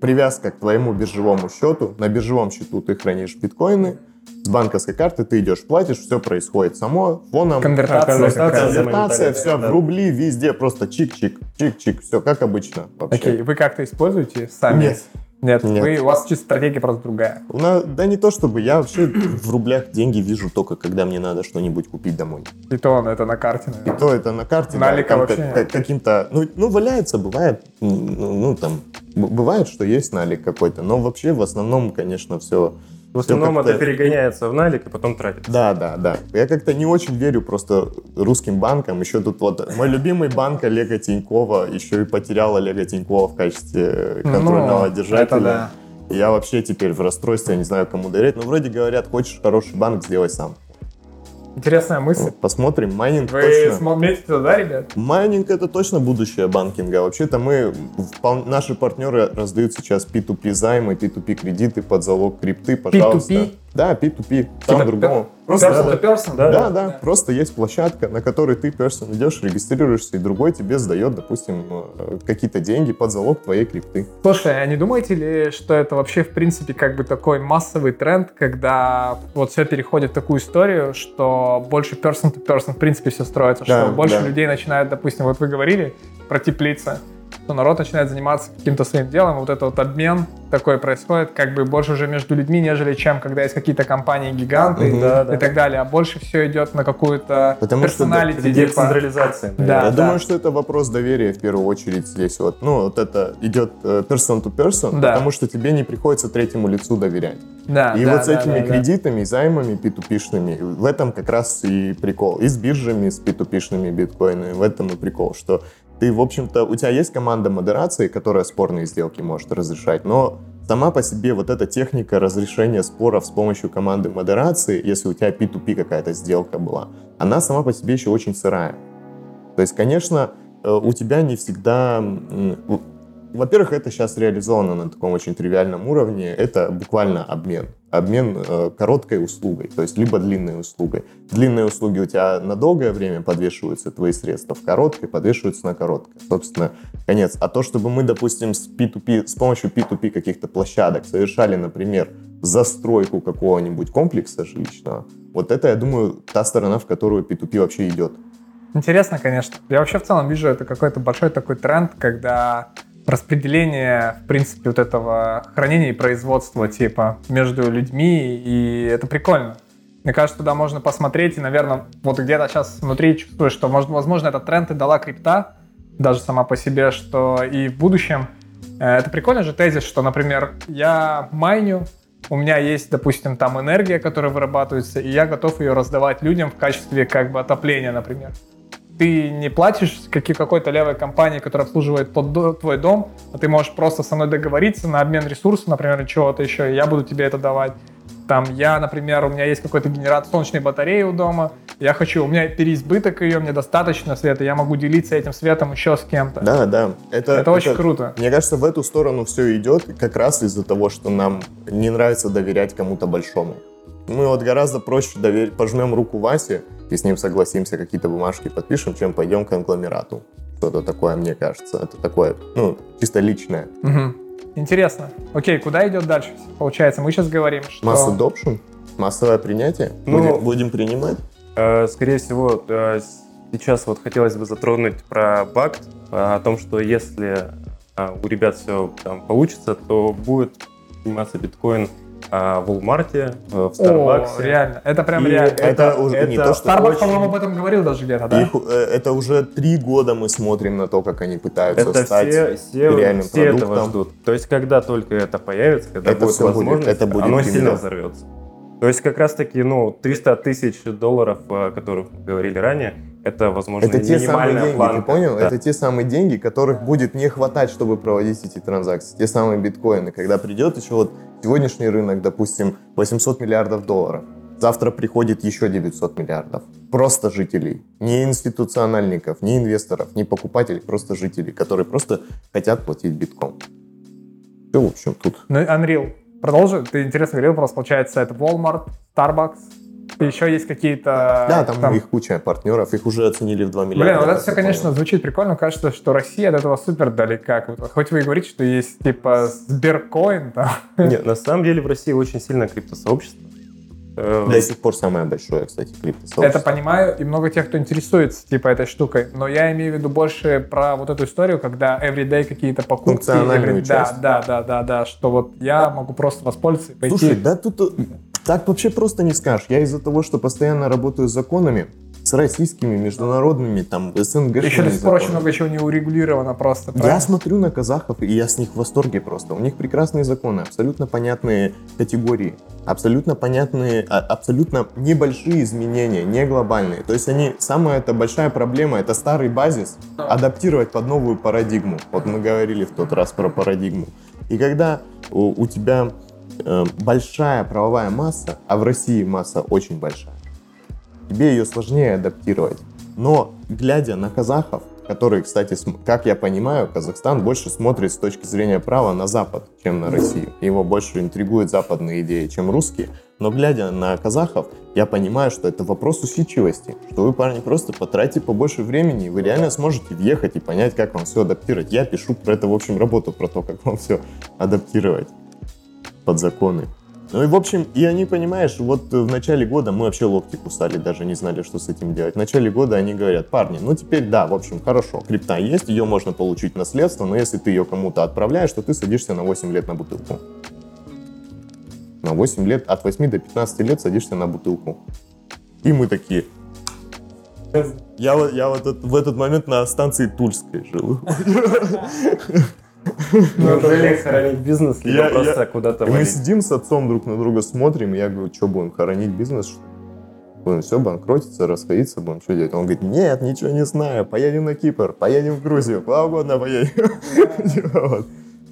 Speaker 3: привязка к твоему биржевому счету. На биржевом счету ты хранишь биткоины, с банковской карты ты идешь, платишь, все происходит само, фоном.
Speaker 1: Конвертация
Speaker 2: Конвертация,
Speaker 3: все
Speaker 2: Да.
Speaker 3: в рубли, везде просто чик-чик, чик-чик, все как обычно вообще.
Speaker 1: Окей, вы как-то используете сами?
Speaker 3: Нет,
Speaker 1: Нет,
Speaker 3: Нет.
Speaker 1: Вы, у вас чисто стратегия просто другая.
Speaker 3: У нас, да не то чтобы, я вообще в рублях деньги вижу только, когда мне надо что-нибудь купить домой.
Speaker 1: И то на это на карте,
Speaker 3: И
Speaker 1: наверное.
Speaker 3: то это на карте, да,
Speaker 1: Налика
Speaker 3: там
Speaker 1: вообще
Speaker 3: как- каким-то, ну, ну, валяется, бывает, ну, ну, там, бывает, что есть налик какой-то, но вообще в основном, конечно, все
Speaker 2: В основном это перегоняется в налик и потом тратится.
Speaker 3: Да, да, да. Я как-то не очень верю просто русским банкам. Еще тут вот мой любимый банк Олега Тинькова еще и потерял Олега Тинькова в качестве контрольного
Speaker 1: Ну,
Speaker 3: держателя.
Speaker 1: это да.
Speaker 3: Я вообще теперь в расстройстве, я не знаю, кому доверять. Но вроде говорят, хочешь хороший банк, сделай сам.
Speaker 1: Интересная мысль.
Speaker 3: Посмотрим. Майнинг
Speaker 1: Вы
Speaker 3: точно.
Speaker 1: смотрите туда, ребят?
Speaker 3: Майнинг это точно будущее банкинга. Вообще-то мы, наши партнеры раздают сейчас P2P займы, P2P кредиты под залог крипты, пожалуйста.
Speaker 1: P2P?
Speaker 3: Да, P2P. Там
Speaker 1: Типа
Speaker 3: другому.
Speaker 1: Просто
Speaker 3: Да,
Speaker 1: person
Speaker 3: да.
Speaker 1: to person?
Speaker 2: Да,
Speaker 3: Да, да, просто есть площадка, на которой ты person идешь, регистрируешься, и другой тебе сдает, допустим, э, какие-то деньги под залог твоей крипты.
Speaker 1: Слушай, а не думаете ли, что это вообще, в принципе, как бы такой массовый тренд, когда вот все переходит в такую историю, что больше person to person, в принципе, все строится,
Speaker 3: Да,
Speaker 1: что больше
Speaker 3: да.
Speaker 1: людей начинает, допустим, вот вы говорили про теплицы, что народ начинает заниматься каким-то своим делом, вот это вот обмен такой происходит, как бы больше уже между людьми, нежели чем когда есть какие-то компании-гиганты
Speaker 3: Мгм.
Speaker 2: Да, да.
Speaker 1: и так далее, а больше все идет на какую-то
Speaker 3: Потому что, да,
Speaker 1: персоналити, типа.
Speaker 2: децентрализация.
Speaker 1: Да,
Speaker 3: Я
Speaker 1: да.
Speaker 3: думаю, что это вопрос доверия в первую очередь здесь вот. Ну, вот это идет э, person to person,
Speaker 1: Да.
Speaker 3: потому что тебе не приходится третьему лицу доверять.
Speaker 1: Да,
Speaker 3: И
Speaker 1: да,
Speaker 3: вот с
Speaker 1: да,
Speaker 3: этими
Speaker 1: да, да.
Speaker 3: кредитами, займами p в этом как раз и прикол. И с биржами, с p биткоинами, в этом и прикол, что ты, в общем-то, у тебя есть команда модерации, которая спорные сделки может разрешать, но сама по себе вот эта техника разрешения споров с помощью команды модерации, если у тебя P2P какая-то сделка была, она сама по себе еще очень сырая. То есть, конечно, э, у тебя не всегда... Во-первых, это сейчас реализовано на таком очень тривиальном уровне. Это буквально обмен. Обмен э, короткой услугой, то есть либо длинной услугой. Длинные услуги у тебя на долгое время подвешиваются твои средства, в короткой подвешиваются на короткое. Собственно, конец. А то, чтобы мы, допустим, с, P2P, с помощью P2P каких-то площадок совершали, например, застройку какого-нибудь комплекса жилищного, вот это, я думаю, та сторона, в которую P2P вообще идет.
Speaker 1: Интересно, конечно. Я вообще в целом вижу это какой-то большой такой тренд, когда распределение, в принципе, вот этого хранения и производства, типа, между людьми, и это прикольно. Мне кажется, туда можно посмотреть, и, наверное, вот где-то сейчас внутри чувствую, что, может, возможно, этот тренд и дала крипта, даже сама по себе, что и в будущем. э, Это прикольный же тезис, что, например, я майню, у меня есть, допустим, там энергия, которая вырабатывается, и я готов ее раздавать людям в качестве как бы отопления, например. Ты не платишь какой-то левой компании, которая обслуживает твой дом, а ты можешь просто со мной договориться на обмен ресурсов, например, чего-то еще, и я буду тебе это давать. Там я, например, у меня есть какой-то генератор солнечной батареи у дома, я хочу, у меня переизбыток ее, мне достаточно света, я могу делиться этим светом еще с кем-то.
Speaker 3: Да, да. Это,
Speaker 1: Это очень круто.
Speaker 3: Мне кажется, в эту сторону все идет как раз из-за того, что нам не нравится доверять кому-то большому. Мы вот гораздо проще доверить, пожмем руку Васе и с ним согласимся, какие-то бумажки подпишем, чем пойдем к конгломерату. Что-то такое, мне кажется. Это такое, ну, чисто личное.
Speaker 1: Мгм. Интересно. Окей, куда идет дальше? Получается, мы сейчас говорим, что...
Speaker 3: Масс adoption, массовое принятие.
Speaker 2: Ну,
Speaker 3: будем, будем принимать.
Speaker 2: Э, Скорее всего, э, сейчас вот хотелось бы затронуть про бакт, о том, что если э, у ребят все там получится, то будет сниматься биткоин э, в Walmart, э, в
Speaker 1: О,
Speaker 2: Starbucks.
Speaker 1: реально. Это прям
Speaker 2: И
Speaker 1: реально.
Speaker 3: Это уже не то, что
Speaker 1: Starbucks,
Speaker 2: очень-
Speaker 1: по-моему, об этом говорил даже где-то, да?
Speaker 3: Их, э, это уже три года мы смотрим на то, как они пытаются
Speaker 2: Это
Speaker 3: стать
Speaker 2: все, все,
Speaker 3: реальным
Speaker 2: все этого
Speaker 3: продуктом.
Speaker 2: ждут. То есть, когда только это появится, когда
Speaker 3: Это
Speaker 2: будет
Speaker 3: всё будет,
Speaker 2: возможность,
Speaker 3: это будет
Speaker 2: оно
Speaker 3: именно.
Speaker 2: сильно взорвется. То есть, как раз-таки, ну, 300 тысяч долларов, о которых мы говорили ранее, это, возможно,
Speaker 3: Это те самые деньги,
Speaker 2: планка.
Speaker 3: ты понял?
Speaker 2: Да.
Speaker 3: Это те самые деньги, которых будет не хватать, чтобы проводить эти транзакции. Те самые биткоины. Когда придет еще вот сегодняшний рынок, допустим, 800 миллиардов долларов. Завтра приходит еще 900 миллиардов. Просто жителей. Не институциональников, не инвесторов, не покупателей, просто жителей, которые просто хотят платить битком. Все, в общем, тут.
Speaker 1: Ну, Unreal. Продолжи. Ты интересно говорил, просто получается, это Walmart, Starbucks. Еще есть какие-то...
Speaker 3: Да, там, их куча партнеров, их уже оценили в 2 миллиарда.
Speaker 1: Блин, вот это все, конечно, звучит прикольно. Кажется, что Россия от этого супер далека. Хоть вы и говорите, что есть типа Сберкоин там.
Speaker 2: Нет, на самом деле в России очень сильное криптосообщество. э,
Speaker 3: До сих пор самое большое, кстати, криптосообщество.
Speaker 1: Это понимаю, и много тех, кто интересуется, типа, этой штукой. Но я имею в виду больше про вот эту историю, когда everyday какие-то покупки.
Speaker 3: Функциональную
Speaker 1: every- да,
Speaker 3: часть.
Speaker 1: да, да, да, да, что вот я могу просто воспользоваться и пойти.
Speaker 3: Слушай, да тут э, так вообще просто не скажешь. Я из-за того, что постоянно работаю с законами, с российскими, международными, там, СНГ.
Speaker 1: Еще до сих пор очень много чего не урегулировано просто.
Speaker 3: Я
Speaker 1: правильно?
Speaker 3: смотрю на казахов, и я с них в восторге просто. У них прекрасные законы, абсолютно понятные категории, абсолютно понятные, а- абсолютно небольшие изменения, не глобальные. То есть они, самая это большая проблема, это старый базис, адаптировать под новую парадигму. Вот мы говорили в тот раз про парадигму. И когда у, у тебя большая правовая масса, а в России масса очень большая, тебе ее сложнее адаптировать. Но глядя на казахов, которые, кстати, как я понимаю, Казахстан больше смотрит с точки зрения права на Запад, чем на Россию. Его больше интригуют западные идеи, чем русские. Но глядя на казахов, я понимаю, что это вопрос усидчивости. Что вы, парни, просто потратите побольше времени, и вы реально сможете въехать и понять, как вам все адаптировать. Я пишу про это, в общем, работу, про то, как вам все адаптировать под законы. Ну и, в общем, и они, понимаешь, вот в начале года мы вообще локти кусали, даже не знали, что с этим делать. В начале года они говорят, парни, ну теперь да, в общем, хорошо, крипта есть, ее можно получить наследство, но если ты ее кому-то отправляешь, то ты садишься на 8 лет на бутылку. На 8 лет, от 8 до 15 лет садишься на бутылку. И мы такие... Я, вот- я вот в этот момент на станции Тульской жил.
Speaker 2: Неужели хоронить бизнес, либо
Speaker 3: Я-
Speaker 2: просто
Speaker 3: я-
Speaker 2: куда-то
Speaker 3: мы
Speaker 2: валить?
Speaker 3: сидим с отцом друг на друга, смотрим, и я говорю, что будем хоронить бизнес? Будем все банкротиться, расходиться, будем что делать? Он говорит, нет, ничего не знаю, поедем на Кипр, поедем в Грузию, куда угодно поедем. Типа.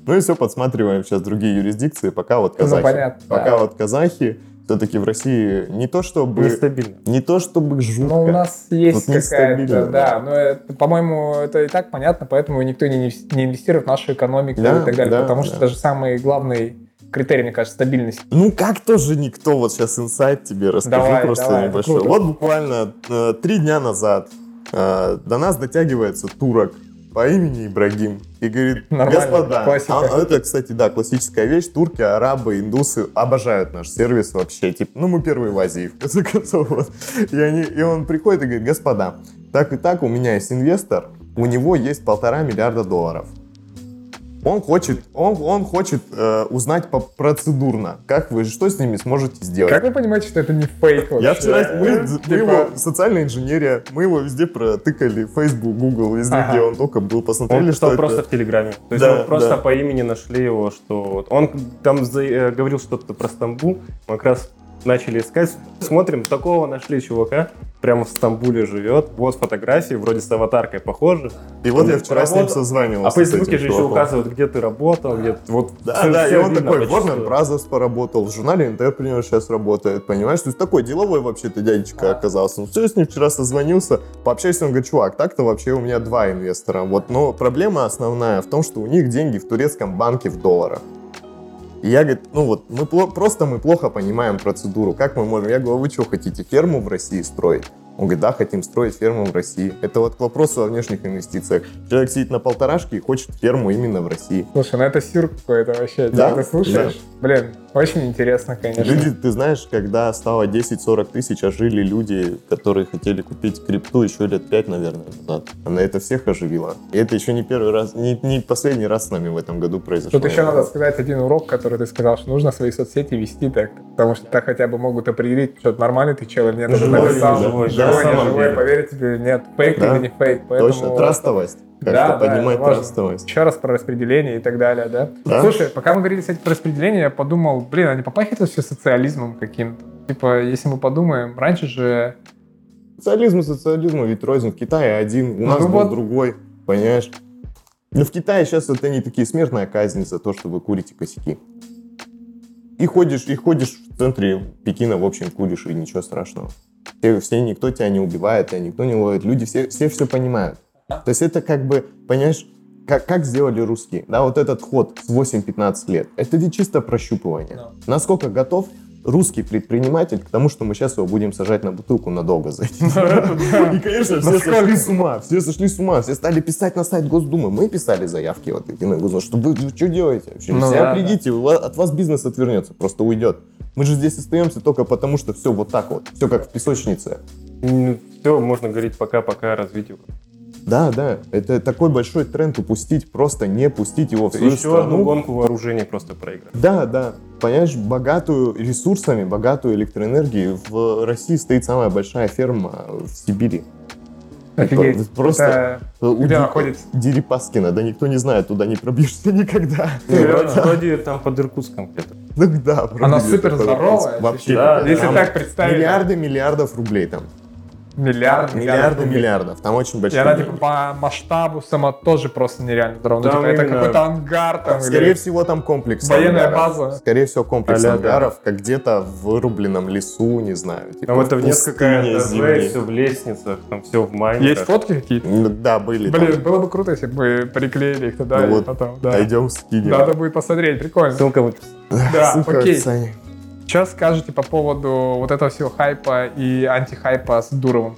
Speaker 3: Ну и все, подсматриваем сейчас другие юрисдикции, пока вот
Speaker 1: Ну,
Speaker 3: казахи.
Speaker 1: понятно,
Speaker 3: Пока
Speaker 1: да.
Speaker 3: вот казахи, все-таки в России не то чтобы...
Speaker 2: Нестабильно.
Speaker 3: Не то чтобы жутко.
Speaker 1: Ну, у нас есть какая-то, да, но это, по-моему, это и так понятно, поэтому никто не, инвес- не инвестирует в нашу экономику
Speaker 3: Да,
Speaker 1: и так далее,
Speaker 3: да,
Speaker 1: потому что
Speaker 3: да.
Speaker 1: это же самый главный критерий, мне кажется, стабильность.
Speaker 3: Ну как тоже никто, вот сейчас инсайт тебе расскажу
Speaker 1: Давай,
Speaker 3: просто
Speaker 1: давай,
Speaker 3: небольшой. Вот буквально э, три дня назад э, до нас дотягивается турок по имени Ибрагим и говорит,
Speaker 1: Нормально,
Speaker 3: господа,
Speaker 1: классика.
Speaker 3: а- а это, кстати, да, классическая вещь, турки, арабы, индусы обожают наш сервис вообще, типа, ну мы первые в Азии, в конце концов, вот. И, они, и он приходит и говорит, господа, так и так у меня есть инвестор, у него есть полтора миллиарда долларов. Он хочет, он, он хочет э, узнать по процедурно, как вы, что с ними сможете сделать.
Speaker 1: Как вы понимаете, что это не фейк вообще?
Speaker 3: Я вчера, мы, мы
Speaker 1: Типа,
Speaker 3: его, социальная инженерия, мы его везде протыкали, Facebook, Google, везде,
Speaker 1: Ага.
Speaker 3: где он только был, посмотрели,
Speaker 2: Он
Speaker 3: что это.
Speaker 2: просто в Телеграме. То есть
Speaker 3: Да,
Speaker 2: мы просто
Speaker 3: да.
Speaker 2: по имени нашли его, что вот он там за- э, говорил что-то про Стамбул. Мы как раз начали искать, смотрим, такого нашли чувака, прямо в Стамбуле живет. Вот фотографии, вроде с аватаркой похожи.
Speaker 3: И вот я
Speaker 2: Он
Speaker 3: вчера с ним
Speaker 2: работал.
Speaker 3: созванивался.
Speaker 2: А по Фейсбуке же еще указывают, где ты работал, где вот
Speaker 3: Да,
Speaker 2: всё-
Speaker 3: да, и
Speaker 2: всё
Speaker 3: он такой. Warner Brothers поработал, в журнале Entrepreneur сейчас работает, понимаешь? То есть такой деловой вообще-то дядечка оказался. Ну, все, я с ним вчера созвонился, пообщаюсь, он говорит, чувак, так-то вообще у меня два инвестора. Вот, но проблема основная в том, что у них деньги в турецком банке в долларах. И я, говорит, ну вот, мы просто мы плохо понимаем процедуру. Как мы можем? Я говорю, «А вы что, хотите ферму в России строить? Он говорит, да, хотим строить ферму в России. Это вот к вопросу о внешних инвестициях. Человек сидит на полторашке и хочет ферму именно в России.
Speaker 1: Слушай, ну это сюр какой-то вообще.
Speaker 3: Да,
Speaker 1: Ты слушаешь? Блин, очень интересно, конечно.
Speaker 3: Люди, ты знаешь, когда стало 10-40 тысяч, а жили люди, которые хотели купить крипту еще лет 5, наверное, назад. Она это всех оживила. И это еще не первый раз, не, не последний раз с нами в этом году произошло.
Speaker 1: Тут еще надо сказать один урок, который ты сказал, что нужно свои соцсети вести так, потому что так хотя бы могут определить, что нормальный ты чел или нет.
Speaker 2: Живой живой,
Speaker 1: живой,
Speaker 2: да, на
Speaker 1: не живой,
Speaker 2: деле.
Speaker 1: поверить тебе нет, фейк
Speaker 3: Да.
Speaker 1: или не фейк. Поэтому
Speaker 3: Точно, трастовость. Как
Speaker 1: Да, да, это важно.
Speaker 3: трастовость.
Speaker 1: Еще раз про распределение и так далее, да?
Speaker 3: Да.
Speaker 1: Слушай, пока мы говорили, кстати, про распределение, я подумал, блин, а не попахивает все социализмом каким-то? Типа, если мы подумаем, раньше же...
Speaker 3: Социализм и социализм, ведь рознь. В Китае один, у
Speaker 1: Ну,
Speaker 3: нас
Speaker 1: ну
Speaker 3: был
Speaker 1: вот.
Speaker 3: другой, понимаешь? Но в Китае сейчас это не такие смертная казнь за то, что вы курите косяки. И ходишь, и ходишь в центре Пекина, в общем, куришь, и ничего страшного. Все, все- никто тебя не убивает, тебя никто не ловит. Люди все все, все понимают. То есть это как бы, понимаешь, как, как сделали русские, да, вот этот ход с 8-15 лет, это ведь чисто прощупывание.
Speaker 1: Да.
Speaker 3: Насколько готов русский предприниматель к тому, что мы сейчас его будем сажать на бутылку надолго за. И, конечно, все сошли с ума, все сошли с ума, все стали писать на сайт Госдумы. Мы писали заявки вот эти на Госдуму, что вы, что делаете вообще?
Speaker 1: Ну
Speaker 3: Все
Speaker 1: да,
Speaker 3: придите, от вас бизнес отвернется, просто уйдет. Мы же здесь остаемся только потому, что все вот так вот, все как в песочнице.
Speaker 2: Все, можно говорить пока-пока развитию.
Speaker 3: Да, да, это такой большой тренд упустить, просто не пустить его в свою
Speaker 2: Еще
Speaker 3: страну.
Speaker 2: одну гонку вооружений просто проиграть.
Speaker 3: Да, да. Понимаешь, богатую ресурсами, богатую электроэнергией в России стоит самая большая ферма в Сибири.
Speaker 1: Офигеть.
Speaker 3: Просто
Speaker 1: Это
Speaker 3: у
Speaker 1: где
Speaker 3: Ди-
Speaker 1: находится?
Speaker 3: Дерипаскина, да никто не знает, туда не пробьешься никогда.
Speaker 2: Вроде, вроде там под Иркутском где-то.
Speaker 3: Ну да,
Speaker 1: Она супер здоровая.
Speaker 3: Вообще.
Speaker 2: Да,
Speaker 1: Если так представить.
Speaker 3: Миллиарды миллиардов рублей там.
Speaker 1: Миллиард,
Speaker 3: Миллиарды
Speaker 1: рублей.
Speaker 3: миллиардов. Там очень
Speaker 1: И
Speaker 3: большие
Speaker 1: она
Speaker 3: деньги.
Speaker 1: типа по масштабу сама тоже просто нереально здорова. Ну, типа, это какой-то ангар там.
Speaker 3: Скорее
Speaker 1: или-
Speaker 3: всего, там комплекс
Speaker 1: Военная
Speaker 3: ангаров.
Speaker 1: база.
Speaker 3: Скорее всего, комплекс
Speaker 2: да.
Speaker 3: ангаров, как где-то в вырубленном лесу, не знаю. Типа
Speaker 2: Там это в несколько этажей, все в лестницах, там все в майнерах.
Speaker 1: Есть фотки какие-то?
Speaker 3: Да, были.
Speaker 1: Блин,
Speaker 3: там.
Speaker 1: было бы круто, если бы приклеили их туда
Speaker 3: Ну
Speaker 1: и
Speaker 3: вот,
Speaker 1: потом. Да.
Speaker 3: Пойдем скинем.
Speaker 1: Надо будет посмотреть, прикольно.
Speaker 2: Ссылка в
Speaker 1: Да,
Speaker 3: Ссылка в
Speaker 1: окей.
Speaker 3: описании.
Speaker 1: Что скажете по поводу вот этого всего хайпа и антихайпа с Дуровым?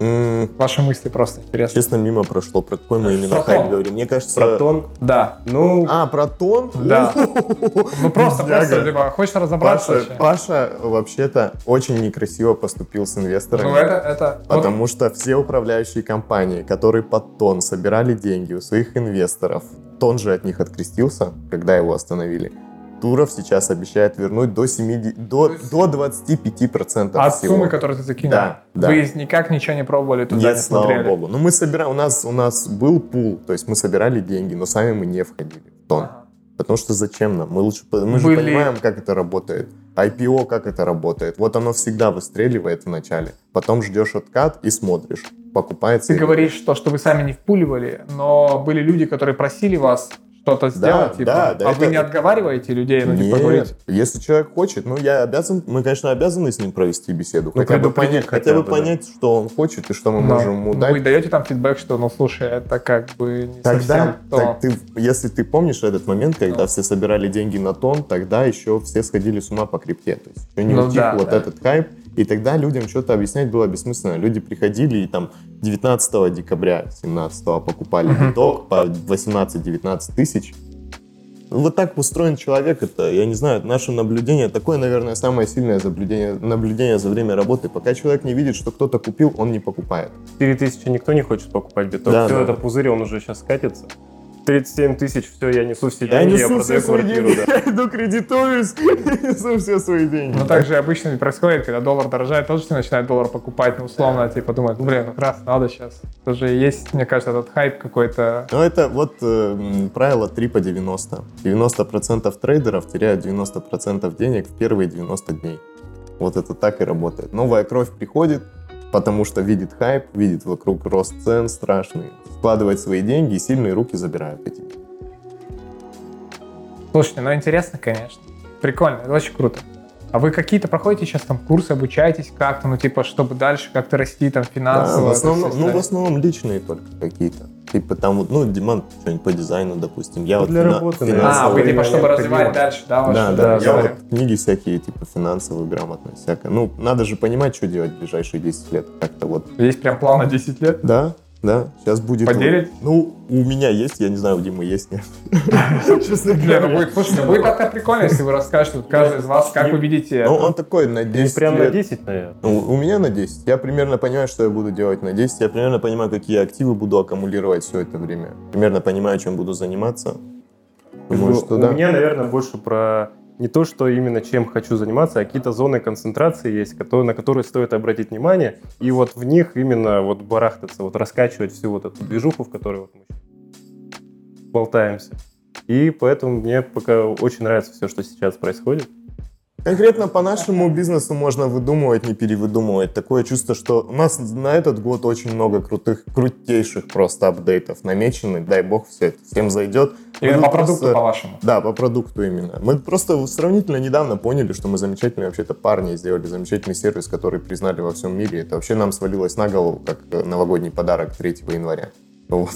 Speaker 3: М,
Speaker 1: Ваши мысли просто интересно.
Speaker 3: Честно, мимо прошло. Про какой мы именно
Speaker 1: Про
Speaker 3: хайп говорим? Мне кажется...
Speaker 2: Протон.
Speaker 1: Да.
Speaker 2: Ну,
Speaker 3: А, про тон?
Speaker 1: Да. Ну просто,
Speaker 3: Бедняга.
Speaker 1: просто, либо хочешь разобраться
Speaker 3: Паша,
Speaker 1: вообще?
Speaker 3: Паша вообще-то очень некрасиво поступил с инвесторами.
Speaker 1: Ну это, это... вот
Speaker 3: Потому что все управляющие компании, которые под тон собирали деньги у своих инвесторов, тон же от них открестился, когда его остановили. Туров сейчас обещает вернуть до, 70, до, до 25%
Speaker 1: От
Speaker 3: всего.
Speaker 1: суммы, которую ты закинул.
Speaker 3: Да, да.
Speaker 1: Вы никак ничего не пробовали туда,
Speaker 3: Нет,
Speaker 1: не
Speaker 3: слава
Speaker 1: смотрели?
Speaker 3: богу. Ну, мы собираем, у нас, у нас был пул, то есть мы собирали деньги, но сами мы не входили в тон.
Speaker 1: Ага.
Speaker 3: Потому что зачем нам? Мы лучше, мы же
Speaker 1: Были-
Speaker 3: понимаем, как это работает. IPO, как это работает. Вот оно всегда выстреливает в начале. Потом ждешь откат и смотришь. Покупается.
Speaker 1: Ты
Speaker 3: или
Speaker 1: говоришь то, что вы сами не впуливали, но были люди, которые просили вас что-то сделать, типа,
Speaker 3: да, да,
Speaker 1: а
Speaker 3: это-
Speaker 1: вы не отговариваете людей, ну, типа,
Speaker 3: Нет,
Speaker 1: говорить,
Speaker 3: если человек хочет, ну я обязан, мы, конечно, обязаны с ним провести беседу,
Speaker 2: Ну,
Speaker 3: хотя, бы понять,
Speaker 2: хотя
Speaker 3: хотя бы
Speaker 2: бы, да.
Speaker 3: понять, что он хочет и что мы
Speaker 1: да.
Speaker 3: можем ему дать.
Speaker 1: вы даете там фидбэк, что, ну, слушай, это как бы не
Speaker 3: Тогда,
Speaker 1: совсем то.
Speaker 3: так ты, если ты помнишь этот момент, когда
Speaker 1: Ну.
Speaker 3: все собирали деньги на тон, тогда еще все сходили с ума по крипте. То есть еще не
Speaker 1: Ну
Speaker 3: утих
Speaker 1: да,
Speaker 3: вот
Speaker 1: да.
Speaker 3: этот хайп. И тогда людям что-то объяснять было бессмысленно. Люди приходили и там 19 декабря 17 покупали биток по 18-19 тысяч. Ну, Вот так устроен человек, это, я не знаю, наше наблюдение, такое, наверное, самое сильное наблюдение, наблюдение за время работы. Пока человек не видит, что кто-то купил, он не покупает.
Speaker 2: 4000 никто не хочет покупать биток.
Speaker 3: Да,
Speaker 2: все,
Speaker 3: да.
Speaker 2: это пузырь, он уже сейчас скатится. 37 тысяч, все, я несу все
Speaker 3: Я
Speaker 2: деньги, я,
Speaker 3: несу все
Speaker 2: продаю
Speaker 3: свои
Speaker 2: квартиру.
Speaker 3: деньги,
Speaker 2: да.
Speaker 3: я иду кредитуюсь, несу все свои деньги.
Speaker 1: Ну, так же обычно происходит, когда доллар дорожает, тоже все начинают доллар покупать, ну, условно, типа, думают, ну, блин, как раз надо сейчас. Тоже есть, мне кажется, этот хайп какой-то.
Speaker 3: Ну, это вот э, правило 3 по 90. 90% трейдеров теряют 90% денег в первые 90 дней. Вот это так и работает. Новая кровь приходит, потому что видит хайп, видит вокруг рост цен страшный, вкладывает свои деньги, и сильные руки забирают эти.
Speaker 1: Слушайте, ну, интересно, конечно. Прикольно, это очень круто. А вы какие-то проходите сейчас там курсы, обучаетесь как-то, ну, типа, чтобы дальше как-то расти там
Speaker 3: Да,
Speaker 1: финансово?
Speaker 3: в,
Speaker 1: это
Speaker 3: основном, ну, в основном личные только какие-то. Типа там, вот, ну, Диман что-нибудь по дизайну, допустим. Я
Speaker 2: Ну,
Speaker 3: вот
Speaker 2: для
Speaker 3: фина-
Speaker 2: работы,
Speaker 1: А,
Speaker 3: финансовый-
Speaker 1: вы типа, чтобы развивать дальше, да,
Speaker 3: Да, да,
Speaker 1: да,
Speaker 3: я вот книги всякие, типа финансовую грамотность, всякое. Ну, надо же понимать, что делать в ближайшие 10 лет. Как-то вот.
Speaker 1: Есть прям план на 10 лет?
Speaker 3: Да, да, сейчас будет...
Speaker 1: Поделить?
Speaker 3: Ну, у меня есть, я не знаю, у Димы есть, нет. Честно
Speaker 1: ну
Speaker 3: говоря.
Speaker 1: будет, слушай, будет как-то прикольно, если вы расскажете, каждый из вас, как вы видите
Speaker 3: Ну, он такой на
Speaker 2: Не
Speaker 3: 10
Speaker 2: прям на
Speaker 3: лет.
Speaker 2: 10, наверное.
Speaker 3: Ну, у меня на 10. Я примерно понимаю, что я буду делать на 10. Я примерно понимаю, какие активы буду аккумулировать все это время. Примерно понимаю, чем буду заниматься. Думаю,
Speaker 2: у меня, наверное, больше про не то, что именно чем хочу заниматься, а какие-то зоны концентрации есть, которые, на которые стоит обратить внимание, и вот в них именно вот барахтаться, вот раскачивать всю вот эту движуху, в которой вот мы болтаемся. И поэтому мне пока очень нравится все, что сейчас происходит.
Speaker 3: Конкретно по нашему бизнесу можно выдумывать, не перевыдумывать. Такое чувство, что у нас на этот год очень много крутых, крутейших просто апдейтов намечены. Дай бог, все это всем зайдет. Мы
Speaker 1: по продукту,
Speaker 3: просто-
Speaker 1: по-вашему.
Speaker 3: Да, по продукту именно. Мы просто сравнительно недавно поняли, что мы замечательные вообще-то парни, сделали замечательный сервис, который признали во всем мире. Это вообще нам свалилось на голову, как э, новогодний подарок 3 января. Вот.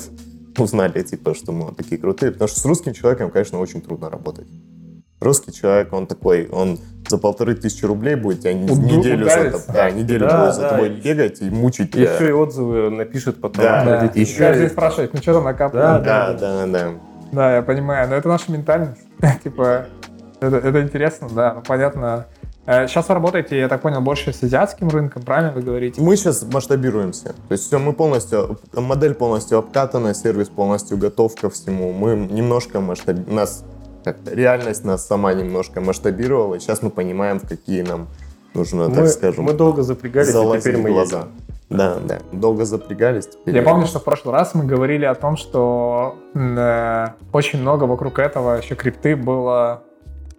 Speaker 3: Узнали, типа, что мы такие крутые. Потому что с русским человеком, конечно, очень трудно работать. Русский человек, он такой, он за полторы тысячи рублей будет тебя
Speaker 1: Уду-
Speaker 3: неделю, за,
Speaker 1: ударится.
Speaker 3: тоб- да, неделю
Speaker 2: Да,
Speaker 3: будет за
Speaker 2: да.
Speaker 3: тобой бегать и мучить тебя.
Speaker 2: Еще и отзывы напишет потом.
Speaker 3: Да,
Speaker 1: Да,
Speaker 2: родители.
Speaker 3: еще
Speaker 1: каждый спрашивает, ну что там накапливает?
Speaker 3: Да, да, да.
Speaker 1: Да, я понимаю, но это наша ментальность. типа, это, это интересно, да, ну понятно. Сейчас вы работаете, я так понял, больше с азиатским рынком, правильно вы говорите?
Speaker 3: Мы сейчас масштабируемся. То есть все, мы полностью, модель полностью обкатана, сервис полностью готов ко всему. Мы немножко масштаб... нас как реальность нас сама немножко масштабировала. Сейчас мы понимаем, в какие нам нужно,
Speaker 2: мы,
Speaker 3: так скажем,
Speaker 2: мы долго запрягались, и теперь мы
Speaker 3: глаза.
Speaker 2: едем.
Speaker 3: Да, да, долго запрягались. Теперь
Speaker 1: Я помню, что в прошлый раз мы говорили о том, что э, очень много вокруг этого еще крипты было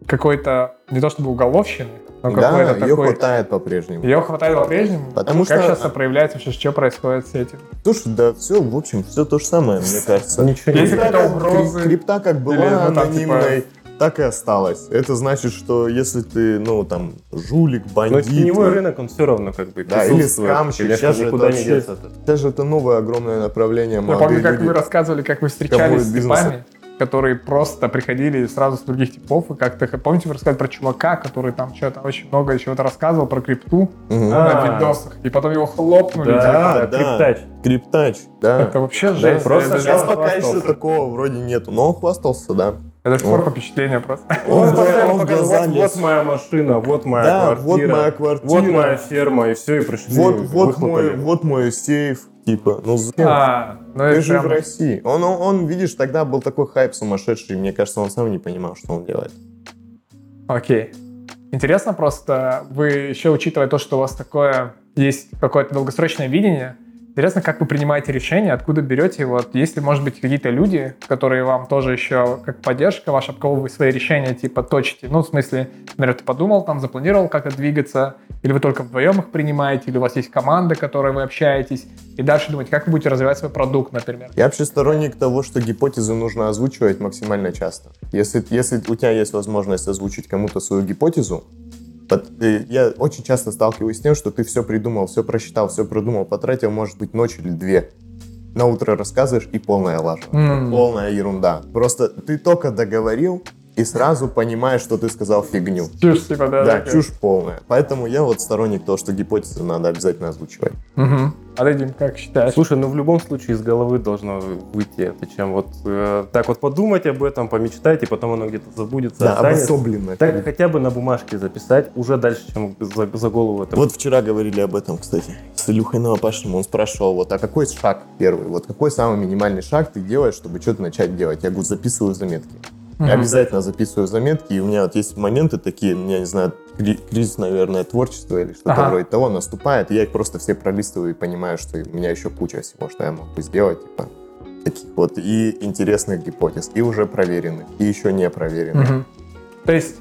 Speaker 1: какой-то, не то чтобы уголовщины, но
Speaker 3: да,
Speaker 1: какой-то
Speaker 3: ее
Speaker 1: такой...
Speaker 3: хватает по-прежнему.
Speaker 1: Ее хватает по-прежнему?
Speaker 3: Потому
Speaker 1: как
Speaker 3: что-
Speaker 1: сейчас это проявляется, вообще, что происходит с этим?
Speaker 3: Слушай, да все, в общем, все то же самое, мне кажется.
Speaker 2: Ничего не
Speaker 3: Крипта
Speaker 1: какие-то
Speaker 3: как-
Speaker 1: угрозы
Speaker 3: крип- Крипта как была
Speaker 1: или, ну, там,
Speaker 3: анонимной, так и осталась. Это значит, что если ты, ну, там, жулик,
Speaker 2: Но
Speaker 3: бандит...
Speaker 2: теневой рынок, он все равно как бы
Speaker 3: Да, или скамщик. Сейчас же это
Speaker 2: не.
Speaker 3: Это же это новое огромное направление.
Speaker 1: Я помню, как
Speaker 3: люди.
Speaker 1: вы рассказывали, как вы встречались с типами, которые просто приходили сразу с других типов, и как-то, помните, вы рассказали про чувака, который там что-то очень много чего-то рассказывал про крипту.
Speaker 2: А.
Speaker 1: на видосах, и потом его хлопнули.
Speaker 2: Да,
Speaker 3: Да,
Speaker 2: криптач.
Speaker 3: Криптач, да.
Speaker 1: Это вообще
Speaker 2: Да,
Speaker 1: жесть.
Speaker 2: просто
Speaker 3: Сейчас
Speaker 2: он
Speaker 3: пока еще такого вроде нету, но он хвастался, да.
Speaker 1: это до сих пор впечатление просто.
Speaker 3: Он,
Speaker 2: Он
Speaker 3: он глаза
Speaker 2: вот, вот моя машина, вот моя
Speaker 3: Да,
Speaker 2: квартира.
Speaker 3: вот моя квартира.
Speaker 2: Вот моя ферма, и все, и пришли.
Speaker 3: Вот, вот, мой, вот мой сейф, типа, ну зачем?
Speaker 1: А, ну
Speaker 3: Ты
Speaker 1: это
Speaker 3: же в
Speaker 1: прям-
Speaker 3: России. Он, он, он, видишь, тогда был такой хайп сумасшедший, мне кажется, он сам не понимал, что он делает.
Speaker 1: Окей. Интересно просто, вы еще учитывая то, что у вас такое есть какое-то долгосрочное видение, интересно, как вы принимаете решения, откуда берете, вот, если, может быть, какие-то люди, которые вам тоже еще как поддержка ваша, об кого вы свои решения, типа, точите, ну, в смысле, например, ты подумал, там, запланировал как-то двигаться, или вы только вдвоем их принимаете, или у вас есть команда, которой вы общаетесь, и дальше думаете, как вы будете развивать свой продукт, например.
Speaker 3: Я вообще сторонник того, что гипотезы нужно озвучивать максимально часто. Если, если у тебя есть возможность озвучить кому-то свою гипотезу, я очень часто сталкиваюсь с тем, что ты все придумал, все просчитал, все продумал, потратил, может быть, ночь или две. На утро рассказываешь и полная лажа.
Speaker 1: М.
Speaker 3: Полная ерунда. Просто ты только договорил и сразу понимаешь, что ты сказал фигню.
Speaker 1: Чушь, типа, да?
Speaker 3: Да,
Speaker 1: такая.
Speaker 3: чушь полная. Поэтому я вот сторонник того, что гипотезы надо обязательно озвучивать.
Speaker 1: Мгм. А ты, Дим, как считаешь?
Speaker 2: Слушай, ну в любом случае из головы должно выйти это, чем вот э, так вот подумать об этом, помечтать, и потом оно где-то забудется,
Speaker 3: Да,
Speaker 2: останется.
Speaker 3: обособленно.
Speaker 2: Так хотя бы на бумажке записать, уже дальше, чем за, за голову это.
Speaker 3: Вот вчера говорили об этом, кстати, с Илюхой Новопашным. Он спрашивал, вот, а какой шаг первый? Вот какой самый минимальный шаг ты делаешь, чтобы что-то начать делать? Я говорю, записываю заметки.
Speaker 1: Мгм.
Speaker 3: Я обязательно записываю заметки, и у меня вот есть моменты такие, я не знаю, кри- кризис, наверное, творчества или что-то
Speaker 1: Ага.
Speaker 3: вроде того наступает, и я их просто все пролистываю и понимаю, что у меня еще куча всего, что я могу сделать, типа, таких вот и интересных гипотез, и уже проверенных, и еще не проверенных.
Speaker 1: Мгм. То есть,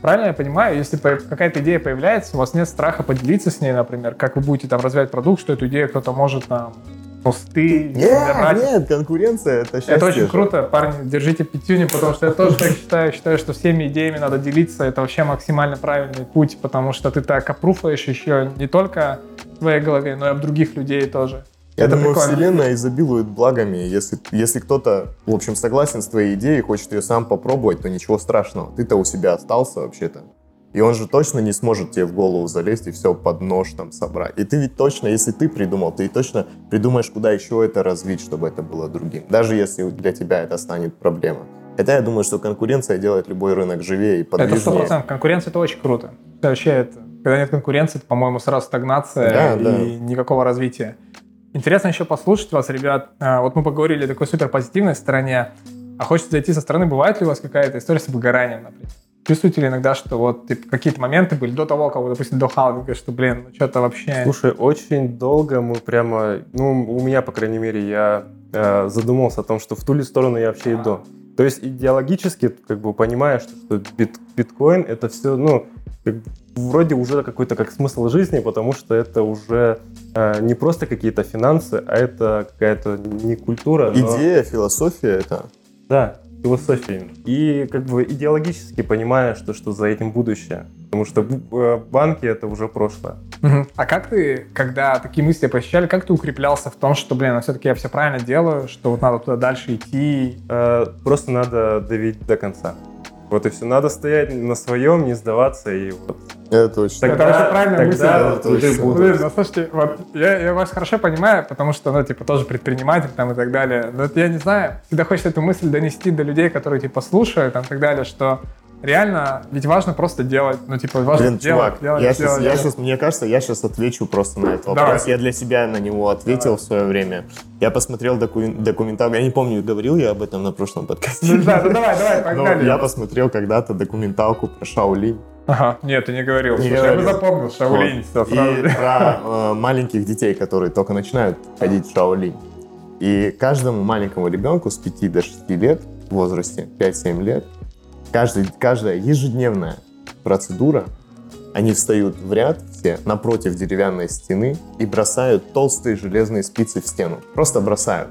Speaker 1: правильно я понимаю, если какая-то идея появляется, у вас нет страха поделиться с ней, например, как вы будете там развивать продукт, что эту идею кто-то может там посты
Speaker 3: Нет, нет, конкуренция это счастье.
Speaker 1: Это очень
Speaker 3: же.
Speaker 1: круто, парни, держите пятюню, потому что я тоже так считаю, считаю, что всеми идеями надо делиться, это вообще максимально правильный путь, потому что ты так опруфаешь еще не только в твоей голове, но и об других людей тоже.
Speaker 3: Я
Speaker 1: Это
Speaker 3: думаю,
Speaker 1: прикольно.
Speaker 3: вселенная изобилует благами. Если, если кто-то, в общем, согласен с твоей идеей, хочет ее сам попробовать, то ничего страшного. Ты-то у себя остался вообще-то. И он же точно не сможет тебе в голову залезть и все под нож там собрать. И ты ведь точно, если ты придумал, ты точно придумаешь, куда еще это развить, чтобы это было другим. Даже если для тебя это станет проблема. Хотя я думаю, что конкуренция делает любой рынок живее и
Speaker 1: Это
Speaker 3: подвижнее.
Speaker 1: процентов. Конкуренция это очень круто. Это вообще это. Когда нет конкуренции, это, по-моему, сразу стагнация
Speaker 3: Да,
Speaker 1: и
Speaker 3: да.
Speaker 1: никакого развития. Интересно еще послушать вас, ребят. А, Вот мы поговорили о такой супер позитивной стороне. А хочется зайти со стороны, бывает ли у вас какая-то история с выгоранием, например? Чувствуете ли иногда, что вот типа, какие-то моменты были до того, как, допустим, до халвинга, что, блин, ну что-то вообще...
Speaker 2: Слушай, очень долго мы прямо, ну, у меня, по крайней мере, я э, задумался о том, что в ту ли сторону я вообще иду. То есть идеологически, как бы, понимая, что, что бит- биткоин это все, ну, как вроде уже какой-то как смысл жизни, потому что это уже э, не просто какие-то финансы, а это какая-то не культура, но-
Speaker 3: Идея, философия это...
Speaker 2: да, философия. именно. И как бы идеологически понимая, что, что за этим будущее. Потому что э, банки это уже прошлое.
Speaker 1: А как ты, когда такие мысли посещали, как ты укреплялся в том, что, блин, а все-таки я все правильно делаю, что вот надо туда дальше идти?
Speaker 2: Э, Просто надо давить до конца. Вот и все. Надо стоять на своем, не сдаваться и вот.
Speaker 3: Это точно.
Speaker 1: Это очень правильная мысль.
Speaker 2: тогда
Speaker 3: это
Speaker 2: ты
Speaker 3: точно.
Speaker 2: будешь.
Speaker 1: Блин, ну слушайте, вот я, я вас хорошо понимаю, потому что, ну, типа, тоже предприниматель там и так далее. Но вот я не знаю, всегда хочется эту мысль донести до людей, которые, типа, слушают там и так далее, что реально, ведь важно просто делать. Ну, типа, важно
Speaker 3: Блин,
Speaker 1: делать,
Speaker 3: чувак,
Speaker 1: делать,
Speaker 3: я,
Speaker 1: делать,
Speaker 3: щас, я
Speaker 1: делать.
Speaker 3: щас- мне кажется, я сейчас отвечу просто на этот вопрос.
Speaker 1: Давай.
Speaker 3: Я для себя на него ответил в свое время. Я посмотрел доку- документалку, я не помню, говорил я об этом на прошлом подкасте.
Speaker 1: Ну, да, ну давай, давай,
Speaker 3: Но
Speaker 1: погнали.
Speaker 3: я посмотрел когда-то документалку про Шаолинь.
Speaker 1: Ага, нет, ты не говорил.
Speaker 3: Не
Speaker 1: Слушай, я бы
Speaker 3: говорил.
Speaker 1: запомнил, Шаолинь, всё,
Speaker 3: И про э, маленьких детей, которые только начинают ходить в Шаолинь. И каждому маленькому ребенку с 5 до 6 лет, в возрасте 5-7 лет, каждый, каждая ежедневная процедура, они встают в ряд все напротив деревянной стены и бросают толстые железные спицы в стену. Просто бросают.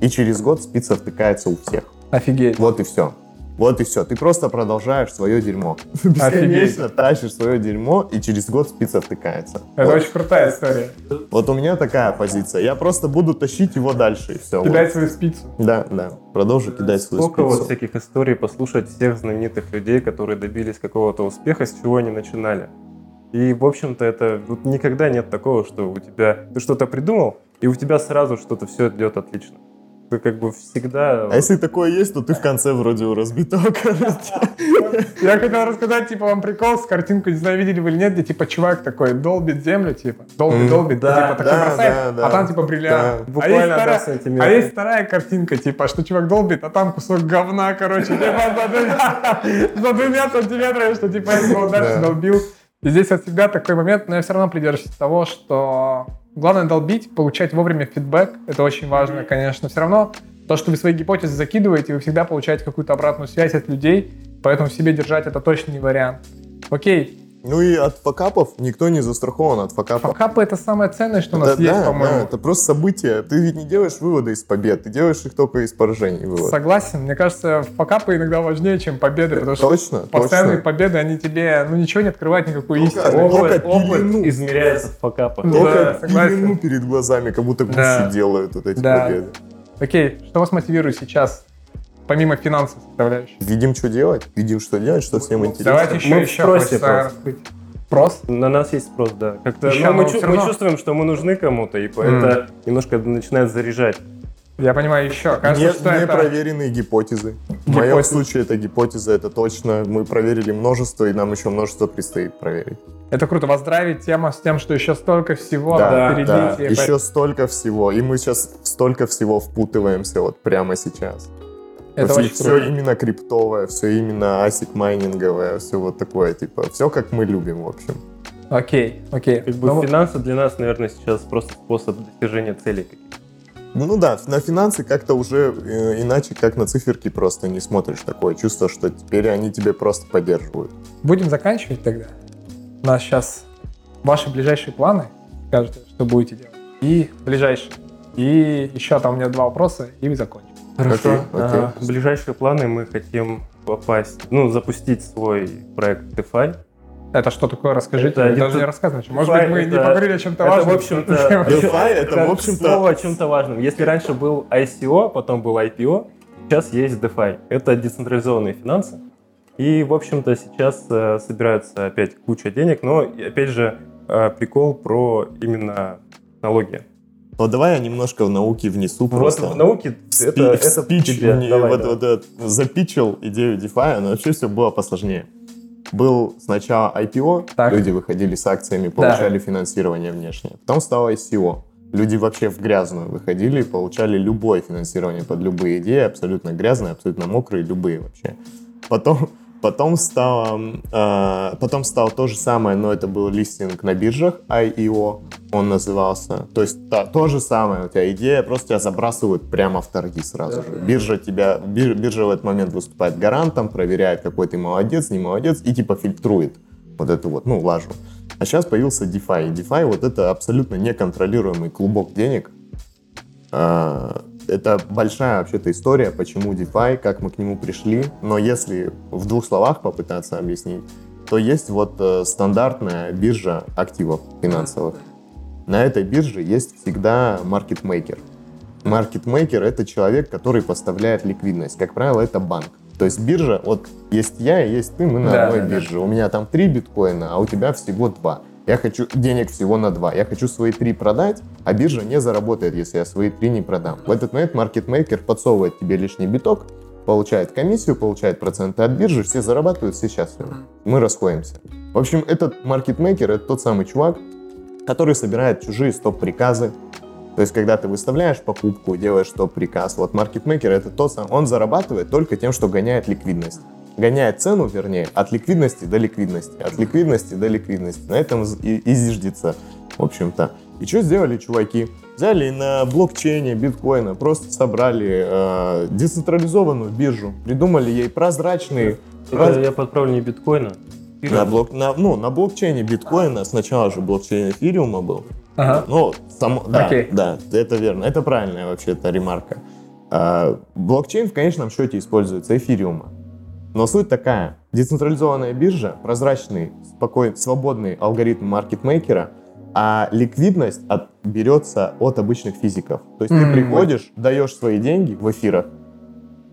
Speaker 3: И через год спица втыкается у всех.
Speaker 1: Офигеть.
Speaker 3: Вот и все. Вот и все. Ты просто продолжаешь свое дерьмо. Бесконечно тащишь свое дерьмо, и через год спица втыкается.
Speaker 1: Это
Speaker 3: вот.
Speaker 1: очень крутая история.
Speaker 3: Вот у меня такая позиция. Я просто буду тащить его дальше, и все.
Speaker 1: Кидать свою спицу.
Speaker 3: Да, да. Продолжу кидать свою
Speaker 2: Сколько вот
Speaker 3: спицу.
Speaker 2: всяких историй послушать всех знаменитых людей, которые добились какого-то успеха, с чего они начинали. И, в общем-то, это вот никогда нет такого, что у тебя ты что-то придумал, и у тебя сразу что-то все идет отлично. Ты как бы всегда...
Speaker 3: А если такое есть, то ты в конце вроде у разбитого корыта.
Speaker 1: Я хотел рассказать, типа, вам прикол с картинкой, не знаю, видели вы или нет, где, типа, чувак такой долбит землю, типа, долбит, долбит,
Speaker 2: Да,
Speaker 1: типа, такой
Speaker 3: да,
Speaker 1: бросает,
Speaker 3: да, да.
Speaker 1: а там, типа, бриллиант.
Speaker 3: Да.
Speaker 1: А
Speaker 2: Буквально
Speaker 1: есть
Speaker 2: два
Speaker 1: вторая-
Speaker 2: сантиметра.
Speaker 1: А есть вторая картинка, типа, что чувак долбит, а там кусок говна, короче, типа, за двумя, сантиметрами, что, типа, я его дальше
Speaker 3: Да.
Speaker 1: долбил. И здесь вот всегда такой момент, но я все равно придерживаюсь того, что главное долбить, получать вовремя фидбэк, это очень важно, конечно. Все равно то, что вы свои гипотезы закидываете, вы всегда получаете какую-то обратную связь от людей, поэтому в себе держать это точно не вариант. Окей,
Speaker 3: Ну и от факапов никто не застрахован от факапов.
Speaker 1: факапы это самое ценное, что у нас
Speaker 3: Да,
Speaker 1: есть,
Speaker 3: да,
Speaker 1: по-моему.
Speaker 3: да, это просто события. Ты ведь не делаешь выводы из побед, ты делаешь их только из поражений. вывод.
Speaker 1: Согласен, мне кажется, факапы иногда важнее, чем победы, потому что
Speaker 3: Точно,
Speaker 1: постоянные
Speaker 3: точно.
Speaker 1: победы, они тебе, ну, ничего не открывают, никакую
Speaker 3: Только-
Speaker 1: истину.
Speaker 3: только
Speaker 2: Опыт, опыт измеряется в факапах.
Speaker 1: Да,
Speaker 3: Только
Speaker 1: согласен.
Speaker 3: пелену перед глазами, как будто гуси
Speaker 1: Да.
Speaker 3: делают вот эти
Speaker 1: Да.
Speaker 3: победы.
Speaker 1: Окей, что вас мотивирует сейчас, помимо финансовой составляющей?
Speaker 3: Видим, что делать, видим, что делать, что всем интересно.
Speaker 1: Давайте еще,
Speaker 2: Мы в
Speaker 1: еще
Speaker 2: спросе
Speaker 1: хочется
Speaker 2: просто.
Speaker 1: раскрыть. Прос?
Speaker 2: На нас есть спрос, да. Как-то
Speaker 1: Еще,
Speaker 2: ну, мы,
Speaker 1: но
Speaker 2: чу- мы чувствуем, что мы нужны кому-то, и
Speaker 1: М.
Speaker 2: это немножко начинает заряжать.
Speaker 1: Я понимаю еще. Кажется,
Speaker 3: Нет
Speaker 1: что это...
Speaker 3: непроверенные гипотезы. В моем
Speaker 1: Гипотезы.
Speaker 3: случае это гипотеза, это точно. Мы проверили множество, и нам еще множество предстоит проверить.
Speaker 1: Это круто. Вас драйвит тема с тем, что еще столько всего
Speaker 3: да,
Speaker 1: впереди.
Speaker 3: да. Еще столько всего. И мы сейчас в столько всего впутываемся вот прямо сейчас.
Speaker 1: Это очень
Speaker 3: все
Speaker 1: круто.
Speaker 3: именно криптовое, все именно асик майнинговое, все вот такое, типа, все как мы любим, в общем.
Speaker 1: Окей, окей.
Speaker 2: Как бы
Speaker 1: Ну,
Speaker 2: финансы для нас, наверное, сейчас просто способ достижения целей. каких-то.
Speaker 3: Ну да, на финансы как-то уже э, иначе, как на циферки просто не смотришь. Такое чувство, что теперь они тебе просто поддерживают.
Speaker 1: Будем заканчивать тогда. У нас сейчас ваши ближайшие планы. Скажете, что будете делать. И ближайшие. И еще там у меня два вопроса, и вы закончим.
Speaker 3: Окей, окей.
Speaker 2: А, в ближайшие планы мы хотим попасть, ну, запустить свой проект DeFi.
Speaker 1: Это что такое? Расскажите.
Speaker 2: Это
Speaker 1: Мне даже
Speaker 2: это-
Speaker 1: не рассказывать. Может
Speaker 2: DeFi
Speaker 1: быть, мы не
Speaker 2: это-
Speaker 1: поговорили о чем-то
Speaker 2: это,
Speaker 1: важном.
Speaker 2: в общем-то,
Speaker 3: DeFi это, в общем-то-
Speaker 2: слово о чем-то важном. Если раньше был ICO, потом был IPO, сейчас есть DeFi. Это децентрализованные финансы. И, в общем-то, сейчас э, собирается опять куча денег, но, опять же, э, прикол про именно налоги.
Speaker 3: Вот давай я немножко в науке внесу просто.
Speaker 2: Вот в науке это, это
Speaker 3: спич
Speaker 2: тебе.
Speaker 3: мне
Speaker 2: Давай,
Speaker 3: вот,
Speaker 2: давай.
Speaker 3: вот этот запичил идею DeFi, но вообще все было посложнее. Был сначала IPO,
Speaker 1: Так.
Speaker 3: люди выходили с акциями, получали финансирование внешнее. Потом стало ICO. Люди вообще в грязную выходили и получали любое финансирование под любые идеи, абсолютно грязные, абсолютно мокрые, любые вообще. Потом, потом, стало, э, потом стало то же самое, но это был листинг на биржах, IEO он назывался. То есть та- то же самое, у тебя идея, просто тебя забрасывают прямо в торги сразу же. Биржа тебя, бир- биржа в этот момент выступает гарантом, проверяет, какой ты молодец, не молодец, и типа фильтрует вот эту вот, ну, лажу. А сейчас появился DeFi. DeFi вот это абсолютно неконтролируемый клубок денег. А, Это большая вообще-то история, почему DeFi, как мы к нему пришли. Но если в двух словах попытаться объяснить, то есть вот э, стандартная биржа активов финансовых. На этой бирже есть всегда маркетмейкер. Маркетмейкер — это человек, который поставляет ликвидность. Как правило, это банк. То есть биржа, вот есть я и есть ты, мы на
Speaker 1: Да,
Speaker 3: одной
Speaker 1: да, да.
Speaker 3: бирже. У меня там три биткоина, а у тебя всего два. Я хочу денег всего на два. Я хочу свои три продать, а биржа не заработает, если я свои три не продам. В этот момент маркетмейкер подсовывает тебе лишний биток, получает комиссию, получает проценты от биржи, все зарабатывают, все счастливы. Мы расходимся. В общем, этот маркетмейкер — это тот самый чувак, который собирает чужие стоп-приказы. То есть, когда ты выставляешь покупку, делаешь стоп-приказ, вот маркетмейкер — это тот самый, он зарабатывает только тем, что гоняет ликвидность. Гоняет цену, вернее, от ликвидности до ликвидности, от ликвидности до ликвидности. На этом и, и зиждется, в общем-то. И что сделали чуваки? Взяли на блокчейне биткоина, просто собрали э, децентрализованную биржу, придумали ей прозрачные...
Speaker 2: Это
Speaker 3: раз-
Speaker 2: я подправлю не биткоина.
Speaker 3: на, блок, на, ну, на блокчейне биткоина, сначала же блокчейн эфириума был,
Speaker 1: Ага.
Speaker 3: ну, само, да,
Speaker 1: Окей.
Speaker 3: да, это верно. Это правильная вообще-то ремарка. А, блокчейн в конечном счете используется эфириума. Но суть такая. Децентрализованная биржа, прозрачный, спокойный, свободный алгоритм маркетмейкера, а ликвидность от- берется от обычных физиков. То есть ты
Speaker 1: Мгм.
Speaker 3: приходишь, даешь свои деньги в эфирах,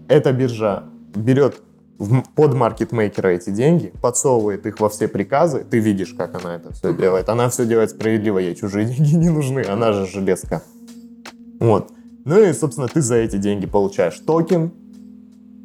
Speaker 3: эта биржа берет в под маркетмейкера эти деньги, подсовывает их во все приказы, ты видишь, как она это все делает. Она все делает справедливо, ей чужие деньги не нужны, она же железка. Вот. Ну и, собственно, ты за эти деньги получаешь токен,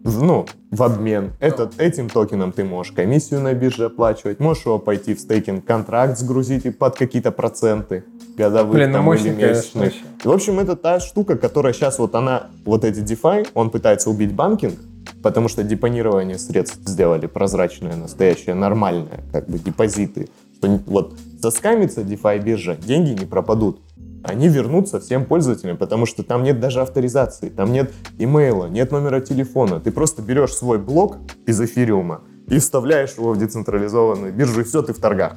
Speaker 3: ну, в обмен. Этот, этим токеном ты можешь комиссию на бирже оплачивать, можешь его пойти в стейкинг-контракт сгрузить и под какие-то проценты годовых
Speaker 1: Блин, ну
Speaker 3: там,
Speaker 1: мощно,
Speaker 3: или месячных. В общем, это та штука, которая сейчас вот она, вот эти DeFi, он пытается убить банкинг, потому что депонирование средств сделали прозрачное, настоящее, нормальное, как бы депозиты. Что вот соскамится DeFi биржа, деньги не пропадут. Они вернутся всем пользователям, потому что там нет даже авторизации, там нет имейла, нет номера телефона. Ты просто берешь свой блок из эфириума и вставляешь его в децентрализованную биржу, и все, ты в торгах.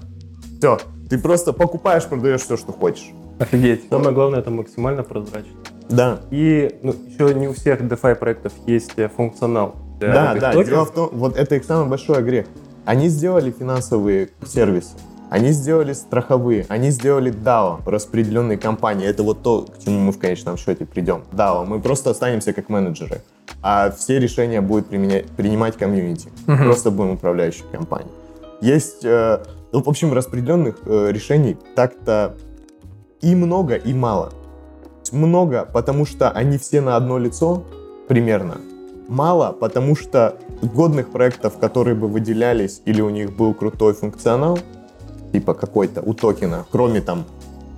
Speaker 3: Все, ты просто покупаешь, продаешь все, что хочешь.
Speaker 1: Офигеть.
Speaker 2: Самое главное, это максимально прозрачно.
Speaker 3: Да,
Speaker 2: И ну, еще не у всех DeFi проектов есть э, функционал.
Speaker 3: Да,
Speaker 2: этих
Speaker 3: да, дело в том, вот это их самый большой грех. Они сделали финансовые сервисы, они сделали страховые, они сделали DAO, распределенные компании. Это вот то, к чему мы в конечном счете придем. DAO, мы просто останемся как менеджеры, а все решения будет применять, принимать комьюнити.
Speaker 1: Мгм.
Speaker 3: Просто будем управляющей компанией. Есть, э, ну, в общем, распределенных э, решений так-то и много, и мало. Много, потому что они все на одно лицо примерно. Мало, потому что годных проектов, которые бы выделялись или у них был крутой функционал, типа какой-то у токена, кроме там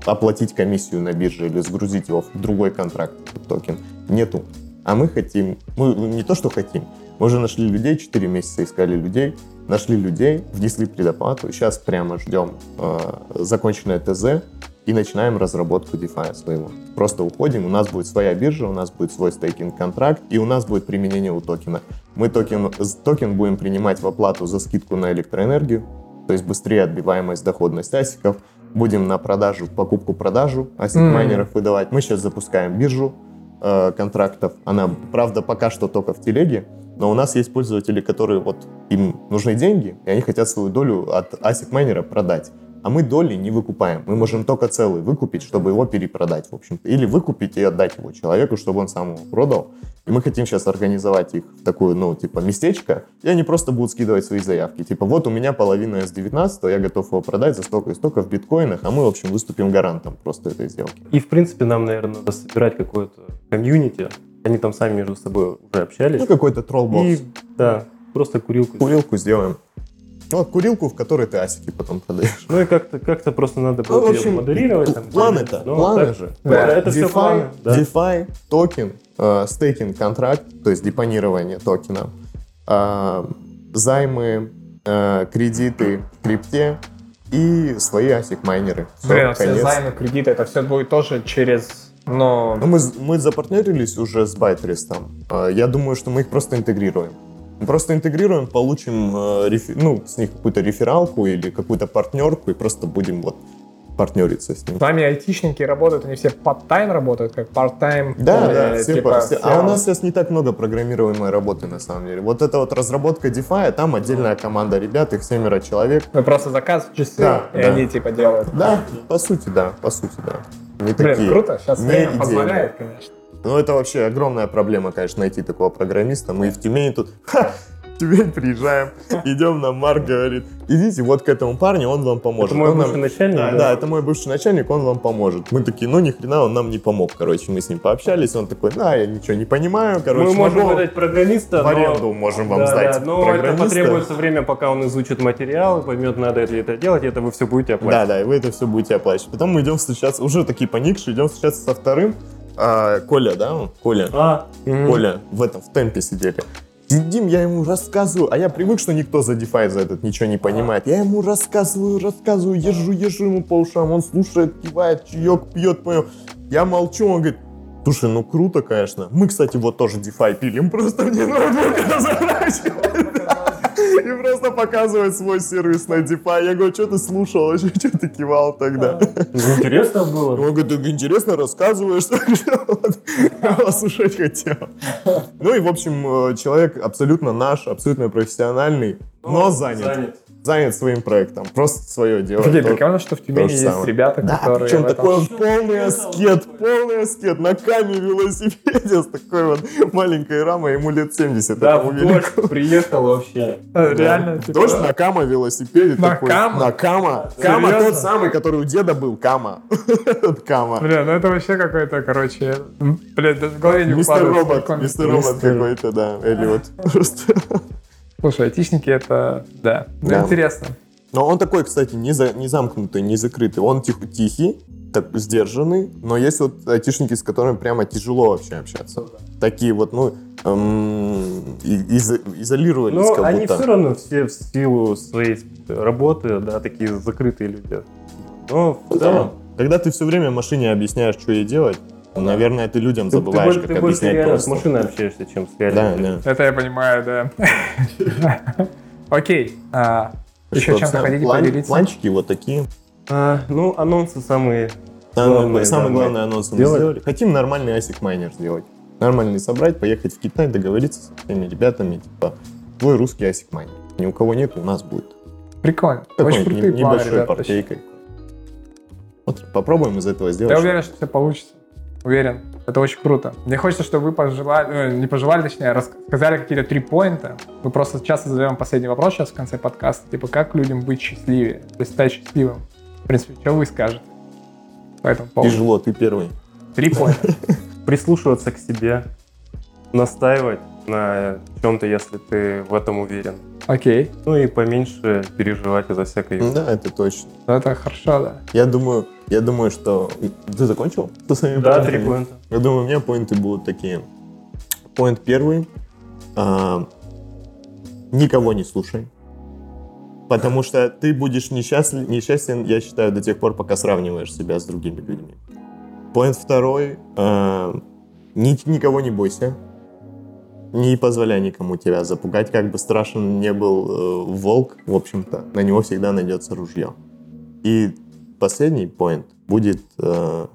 Speaker 3: оплатить комиссию на бирже или сгрузить его в другой контракт токен, нету. А мы хотим, мы не то что хотим, мы уже нашли людей, 4 месяца искали людей, нашли людей, внесли предоплату, сейчас прямо ждем э, законченное ТЗ и начинаем разработку DeFi своего. Просто уходим, у нас будет своя биржа, у нас будет свой стейкинг-контракт, и у нас будет применение у токена. Мы токен, токен будем принимать в оплату за скидку на электроэнергию, то есть быстрее отбиваемость, доходность асиков. Будем на продажу, покупку-продажу асик
Speaker 1: Мгм.
Speaker 3: майнеров выдавать. Мы сейчас запускаем биржу э, контрактов. Она, правда, пока что только в телеге, но у нас есть пользователи, которые вот им нужны деньги, и они хотят свою долю от асик майнера продать. А мы доли не выкупаем. Мы можем только целый выкупить, чтобы его перепродать, в общем-то. Или выкупить и отдать его человеку, чтобы он сам его продал. И мы хотим сейчас организовать их в такое, ну, типа, местечко, и они просто будут скидывать свои заявки. Типа, вот у меня половина S19, я готов его продать за столько и столько в биткоинах, а мы, в общем, выступим гарантом просто этой сделки.
Speaker 2: И, в принципе, нам, наверное, надо собирать какое-то комьюнити. Они там сами между собой уже общались.
Speaker 3: Ну, какой-то троллбокс.
Speaker 2: И, да, просто курилку.
Speaker 3: Курилку сделаем. Вот курилку, в которой ты асики потом продаешь.
Speaker 2: Ну и как-то как
Speaker 3: Ну,
Speaker 2: просто надо
Speaker 3: в
Speaker 2: было
Speaker 3: общем,
Speaker 2: модерировать. там,
Speaker 3: планы
Speaker 2: делать.
Speaker 3: это,
Speaker 2: Ну,
Speaker 3: планы.
Speaker 2: Да, это все
Speaker 3: DeFi,
Speaker 2: планы. да.
Speaker 3: DeFi, токен, э, стейкинг контракт, то есть депонирование токена, э, займы, э, кредиты в крипте и свои асик майнеры. Всё,
Speaker 1: Блин, а все займы, кредиты, это все будет тоже через, ну,
Speaker 3: Ну, мы, мы запартнерились уже с Байтрестом. Э, Я думаю, что мы их просто интегрируем. Просто интегрируем, получим э, ну, с них какую-то рефералку или какую-то партнерку и просто будем вот партнериться с ним.
Speaker 1: с вами айтишники работают, они все part-time работают, как part-time.
Speaker 3: Да,
Speaker 1: э,
Speaker 3: да, все
Speaker 1: типа,
Speaker 3: все- А у нас сейчас не так много программируемой работы на самом деле. Вот это вот разработка DeFi, там отдельная команда ребят, их семеро человек.
Speaker 1: Вы просто заказ часы,
Speaker 3: Да,
Speaker 1: и
Speaker 3: да.
Speaker 1: они типа делают.
Speaker 3: Да, по сути, да, по сути, да. Не
Speaker 1: Блин,
Speaker 3: такие.
Speaker 1: круто, сейчас время позволяет, конечно.
Speaker 3: Ну, это вообще огромная проблема, конечно, найти такого программиста. Мы в Тюмени тут... Ха! Тюмень приезжаем, идем на Марк, говорит, идите вот к этому парню, он вам поможет.
Speaker 2: Это мой
Speaker 3: Он нам-
Speaker 2: бывший начальник,
Speaker 3: Да,
Speaker 2: да?
Speaker 3: да, это мой бывший начальник, он вам поможет. Мы такие, ну ни хрена, он нам не помог, короче, мы с ним пообщались, он такой, на, я ничего не понимаю, короче,
Speaker 2: Мы можем
Speaker 3: могу-
Speaker 2: выдать программиста,
Speaker 3: в
Speaker 2: но-
Speaker 3: аренду можем вам
Speaker 2: Да,
Speaker 3: сдать
Speaker 2: да, но это потребуется время, пока он изучит материал, поймет, надо ли это делать, и это вы все будете
Speaker 3: Да,
Speaker 2: оплачивать.
Speaker 3: да, и вы это все будете оплачивать. Потом мы идем встречаться, уже такие поникшие, идем встречаться со вторым. А, Коля, да, он? Коля.
Speaker 2: А, мгм.
Speaker 3: Коля в этом, в темпе сидели. Сидим, я ему рассказываю, а я привык, что никто за DeFi за этот ничего не понимает. Я ему рассказываю, рассказываю, езжу, езжу ему по ушам, он слушает, кивает, чаек пьет, понял. Я молчу, он говорит, слушай, ну круто, конечно. Мы, кстати, вот тоже DeFi пилим, просто мне ноутбук разворачивает. И просто показывает свой сервис на DeFi. Я говорю, что ты слушал, что ты кивал тогда?
Speaker 2: Ну, Интересно было.
Speaker 3: Он говорит, так интересно рассказываешь, я вас слушать хотел. Ну и, в общем, э, человек абсолютно наш, абсолютно профессиональный, но занят. Занят своим проектом, просто свое дело. То-
Speaker 1: прикольно, что в Тюмени есть
Speaker 3: самое.
Speaker 1: ребята,
Speaker 3: Да,
Speaker 1: которые...
Speaker 3: причем
Speaker 1: этом-
Speaker 3: такой он полный аскет, полный аскет, на каме велосипеде с такой вот маленькой рамой, ему лет 70.
Speaker 2: Да, в дождь приехал вообще.
Speaker 1: Реально, типа,
Speaker 3: Дождь на Кама велосипеде
Speaker 1: На
Speaker 3: такой.
Speaker 1: Кама?
Speaker 3: На Кама. Кама тот самый, который у деда был, Кама. Кама.
Speaker 1: Бля, ну это вообще какой-то, короче, м, блядь, даже в голове не
Speaker 3: Мистер
Speaker 1: укладывается.
Speaker 3: Робот,
Speaker 1: Прикольно.
Speaker 3: мистер Робот какой-то, да, Эллиот. Просто.
Speaker 1: Слушай, айтишники это, да, ну,
Speaker 3: Да.
Speaker 1: интересно.
Speaker 3: Но он такой, кстати, не, за- не замкнутый, не закрытый. Он тих- тихий, так сдержанный, но есть вот айтишники, с которыми прямо тяжело вообще общаться. Такие вот, ну, эм, и- изо- изолировались
Speaker 2: Но
Speaker 3: как
Speaker 2: они
Speaker 3: будто.
Speaker 2: все равно все в силу своей работы, да, такие закрытые люди. Но в
Speaker 3: Да.
Speaker 2: целом,
Speaker 3: Когда ты все время машине объясняешь, что ей делать, наверное, ты людям
Speaker 2: ты, ты
Speaker 3: забываешь,
Speaker 2: больше,
Speaker 3: как
Speaker 2: ты больше
Speaker 3: объяснять
Speaker 2: реально
Speaker 3: просто.
Speaker 2: с машиной общаешься, чем с
Speaker 3: Да,
Speaker 2: реальными людьми.
Speaker 3: да.
Speaker 1: Это я понимаю, да. Окей, а, еще чем-то хотите поделиться?
Speaker 3: Планчики вот такие.
Speaker 2: А, ну, анонсы самые
Speaker 3: Самый,
Speaker 2: Главное,
Speaker 3: самый
Speaker 2: да, мы
Speaker 3: главный анонс мы
Speaker 2: сделали.
Speaker 3: Хотим нормальный ASIC майнер сделать. Нормальный собрать, поехать в Китай, договориться со всеми ребятами, типа, твой русский ASIC майнер. Ни у кого нет, у нас будет.
Speaker 1: Прикольно.
Speaker 3: Такой
Speaker 1: Очень крутые планы,
Speaker 3: небольшой партейкой. Вот попробуем из этого сделать.
Speaker 1: Я уверен, что все получится. Уверен. Это очень круто. Мне хочется, чтобы вы пожелали, э, не пожелали, точнее, рассказали какие-то три поинта. Мы просто часто задаем последний вопрос сейчас в конце подкаста. Типа, как людям быть счастливее, то есть стать счастливым. В принципе, что вы скажете по этому поводу?
Speaker 3: Тяжело, ты первый.
Speaker 1: Три поинта.
Speaker 2: прислушиваться к себе, настаивать на чем-то, если ты в этом уверен.
Speaker 1: Окей.
Speaker 2: Ну и поменьше переживать из-за всякой.
Speaker 3: Да, это точно.
Speaker 1: Ну, Это хорошо, да.
Speaker 3: Я думаю, я думаю, что... Ты закончил? Со своими
Speaker 2: Да,
Speaker 3: поинтами?
Speaker 2: три поинта.
Speaker 3: Я думаю, у меня поинты будут такие. Поинт первый. а, никого не слушай. Потому что ты будешь несчастлив, несчастен, я считаю, до тех пор, пока сравниваешь себя с другими людьми. Поинт второй. а, ни- никого не бойся. Не позволяй никому тебя запугать, как бы страшен не был э, волк, в общем-то, на него всегда найдется ружье. И последний поинт будет э,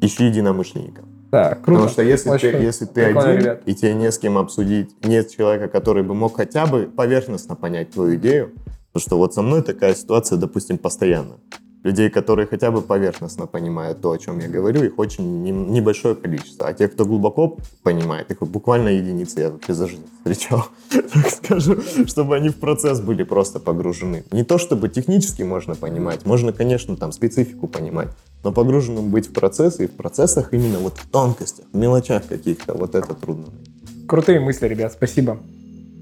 Speaker 3: ищи единомышленников.
Speaker 1: Да, круто.
Speaker 3: Потому что если
Speaker 1: Очень
Speaker 3: ты,
Speaker 1: круто.
Speaker 3: если ты
Speaker 1: Прикольно,
Speaker 3: один,
Speaker 1: ребят.
Speaker 3: и тебе не с кем обсудить, нет человека, который бы мог хотя бы поверхностно понять твою идею, потому что вот со мной такая ситуация, допустим, постоянно. Людей, которые хотя бы поверхностно понимают то, о чем я говорю, их очень не- небольшое количество. А те, кто глубоко понимает, их буквально единицы я вообще за жизнь встречал, так скажу, чтобы они в процесс были просто погружены. Не то, чтобы технически можно понимать, можно, конечно, там специфику понимать, но погруженным быть в процесс и в процессах именно вот в тонкостях, в мелочах каких-то, вот это трудно.
Speaker 1: Крутые мысли, ребят, спасибо.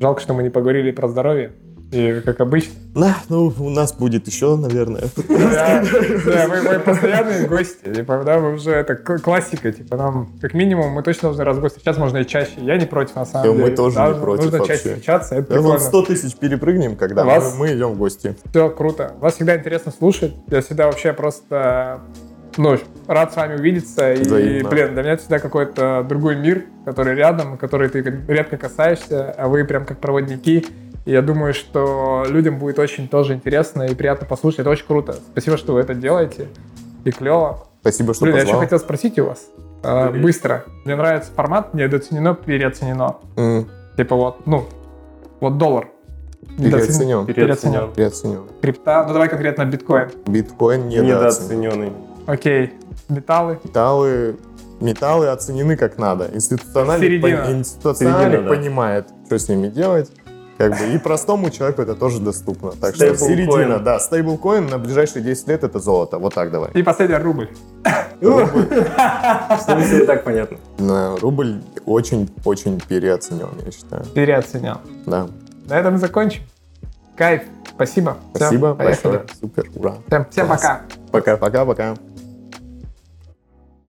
Speaker 1: Жалко, что мы не поговорили про здоровье. И как обычно.
Speaker 3: Да, ну, у нас будет еще, наверное.
Speaker 1: Да, да, мы, мы постоянные гости. Типа, да, мы уже это классика. Типа, нам, как минимум, мы точно должны раз в год встречаться, можно и чаще. Я не против, на самом
Speaker 3: Да, мы
Speaker 1: деле.
Speaker 3: тоже не против
Speaker 1: Нужно
Speaker 3: вообще.
Speaker 1: чаще встречаться, это
Speaker 3: Да, вот
Speaker 1: прикольно.
Speaker 3: 100 тысяч перепрыгнем, когда
Speaker 1: вас-
Speaker 3: мы, мы идем в гости.
Speaker 1: Все круто. Вас всегда интересно слушать. Я всегда вообще просто, ну, рад с вами увидеться. И,
Speaker 3: Взаимно.
Speaker 1: блин, для меня это всегда какой-то другой мир, который рядом, который ты редко касаешься, а вы прям как проводники. И я думаю, что людям будет очень тоже интересно и приятно послушать. Это очень круто. Спасибо, что вы это делаете. И клево.
Speaker 3: Спасибо, что
Speaker 1: Блин, я еще
Speaker 3: позвал.
Speaker 1: хотел спросить у вас. э, быстро. Мне нравится формат недооценено, переоценено.
Speaker 3: М,
Speaker 1: Типа вот, ну, вот доллар.
Speaker 3: Переоценен.
Speaker 2: Переоценен.
Speaker 3: Переоценен.
Speaker 1: Крипта. Ну давай конкретно биткоин.
Speaker 3: Биткоин недооценен.
Speaker 2: Недооцененный.
Speaker 1: Окей. Металлы.
Speaker 3: Металлы, металлы оценены как надо. Институциональный, пон- институциональный
Speaker 2: Середина, да.
Speaker 3: понимает, что с ними делать. Как бы, и простому человеку это тоже доступно. Так что
Speaker 2: Стейблкоин.
Speaker 3: середина, да, стейблкоин на ближайшие 10 лет это золото. Вот так давай.
Speaker 1: И последний рубль.
Speaker 2: В смысле, и так понятно.
Speaker 3: Рубль очень-очень переоценен, я считаю.
Speaker 1: Переоценял.
Speaker 3: Да.
Speaker 1: На этом закончим. Кайф. Спасибо.
Speaker 3: Спасибо большое. Супер, ура.
Speaker 1: Всем, пока.
Speaker 2: Пока.
Speaker 3: Пока-пока.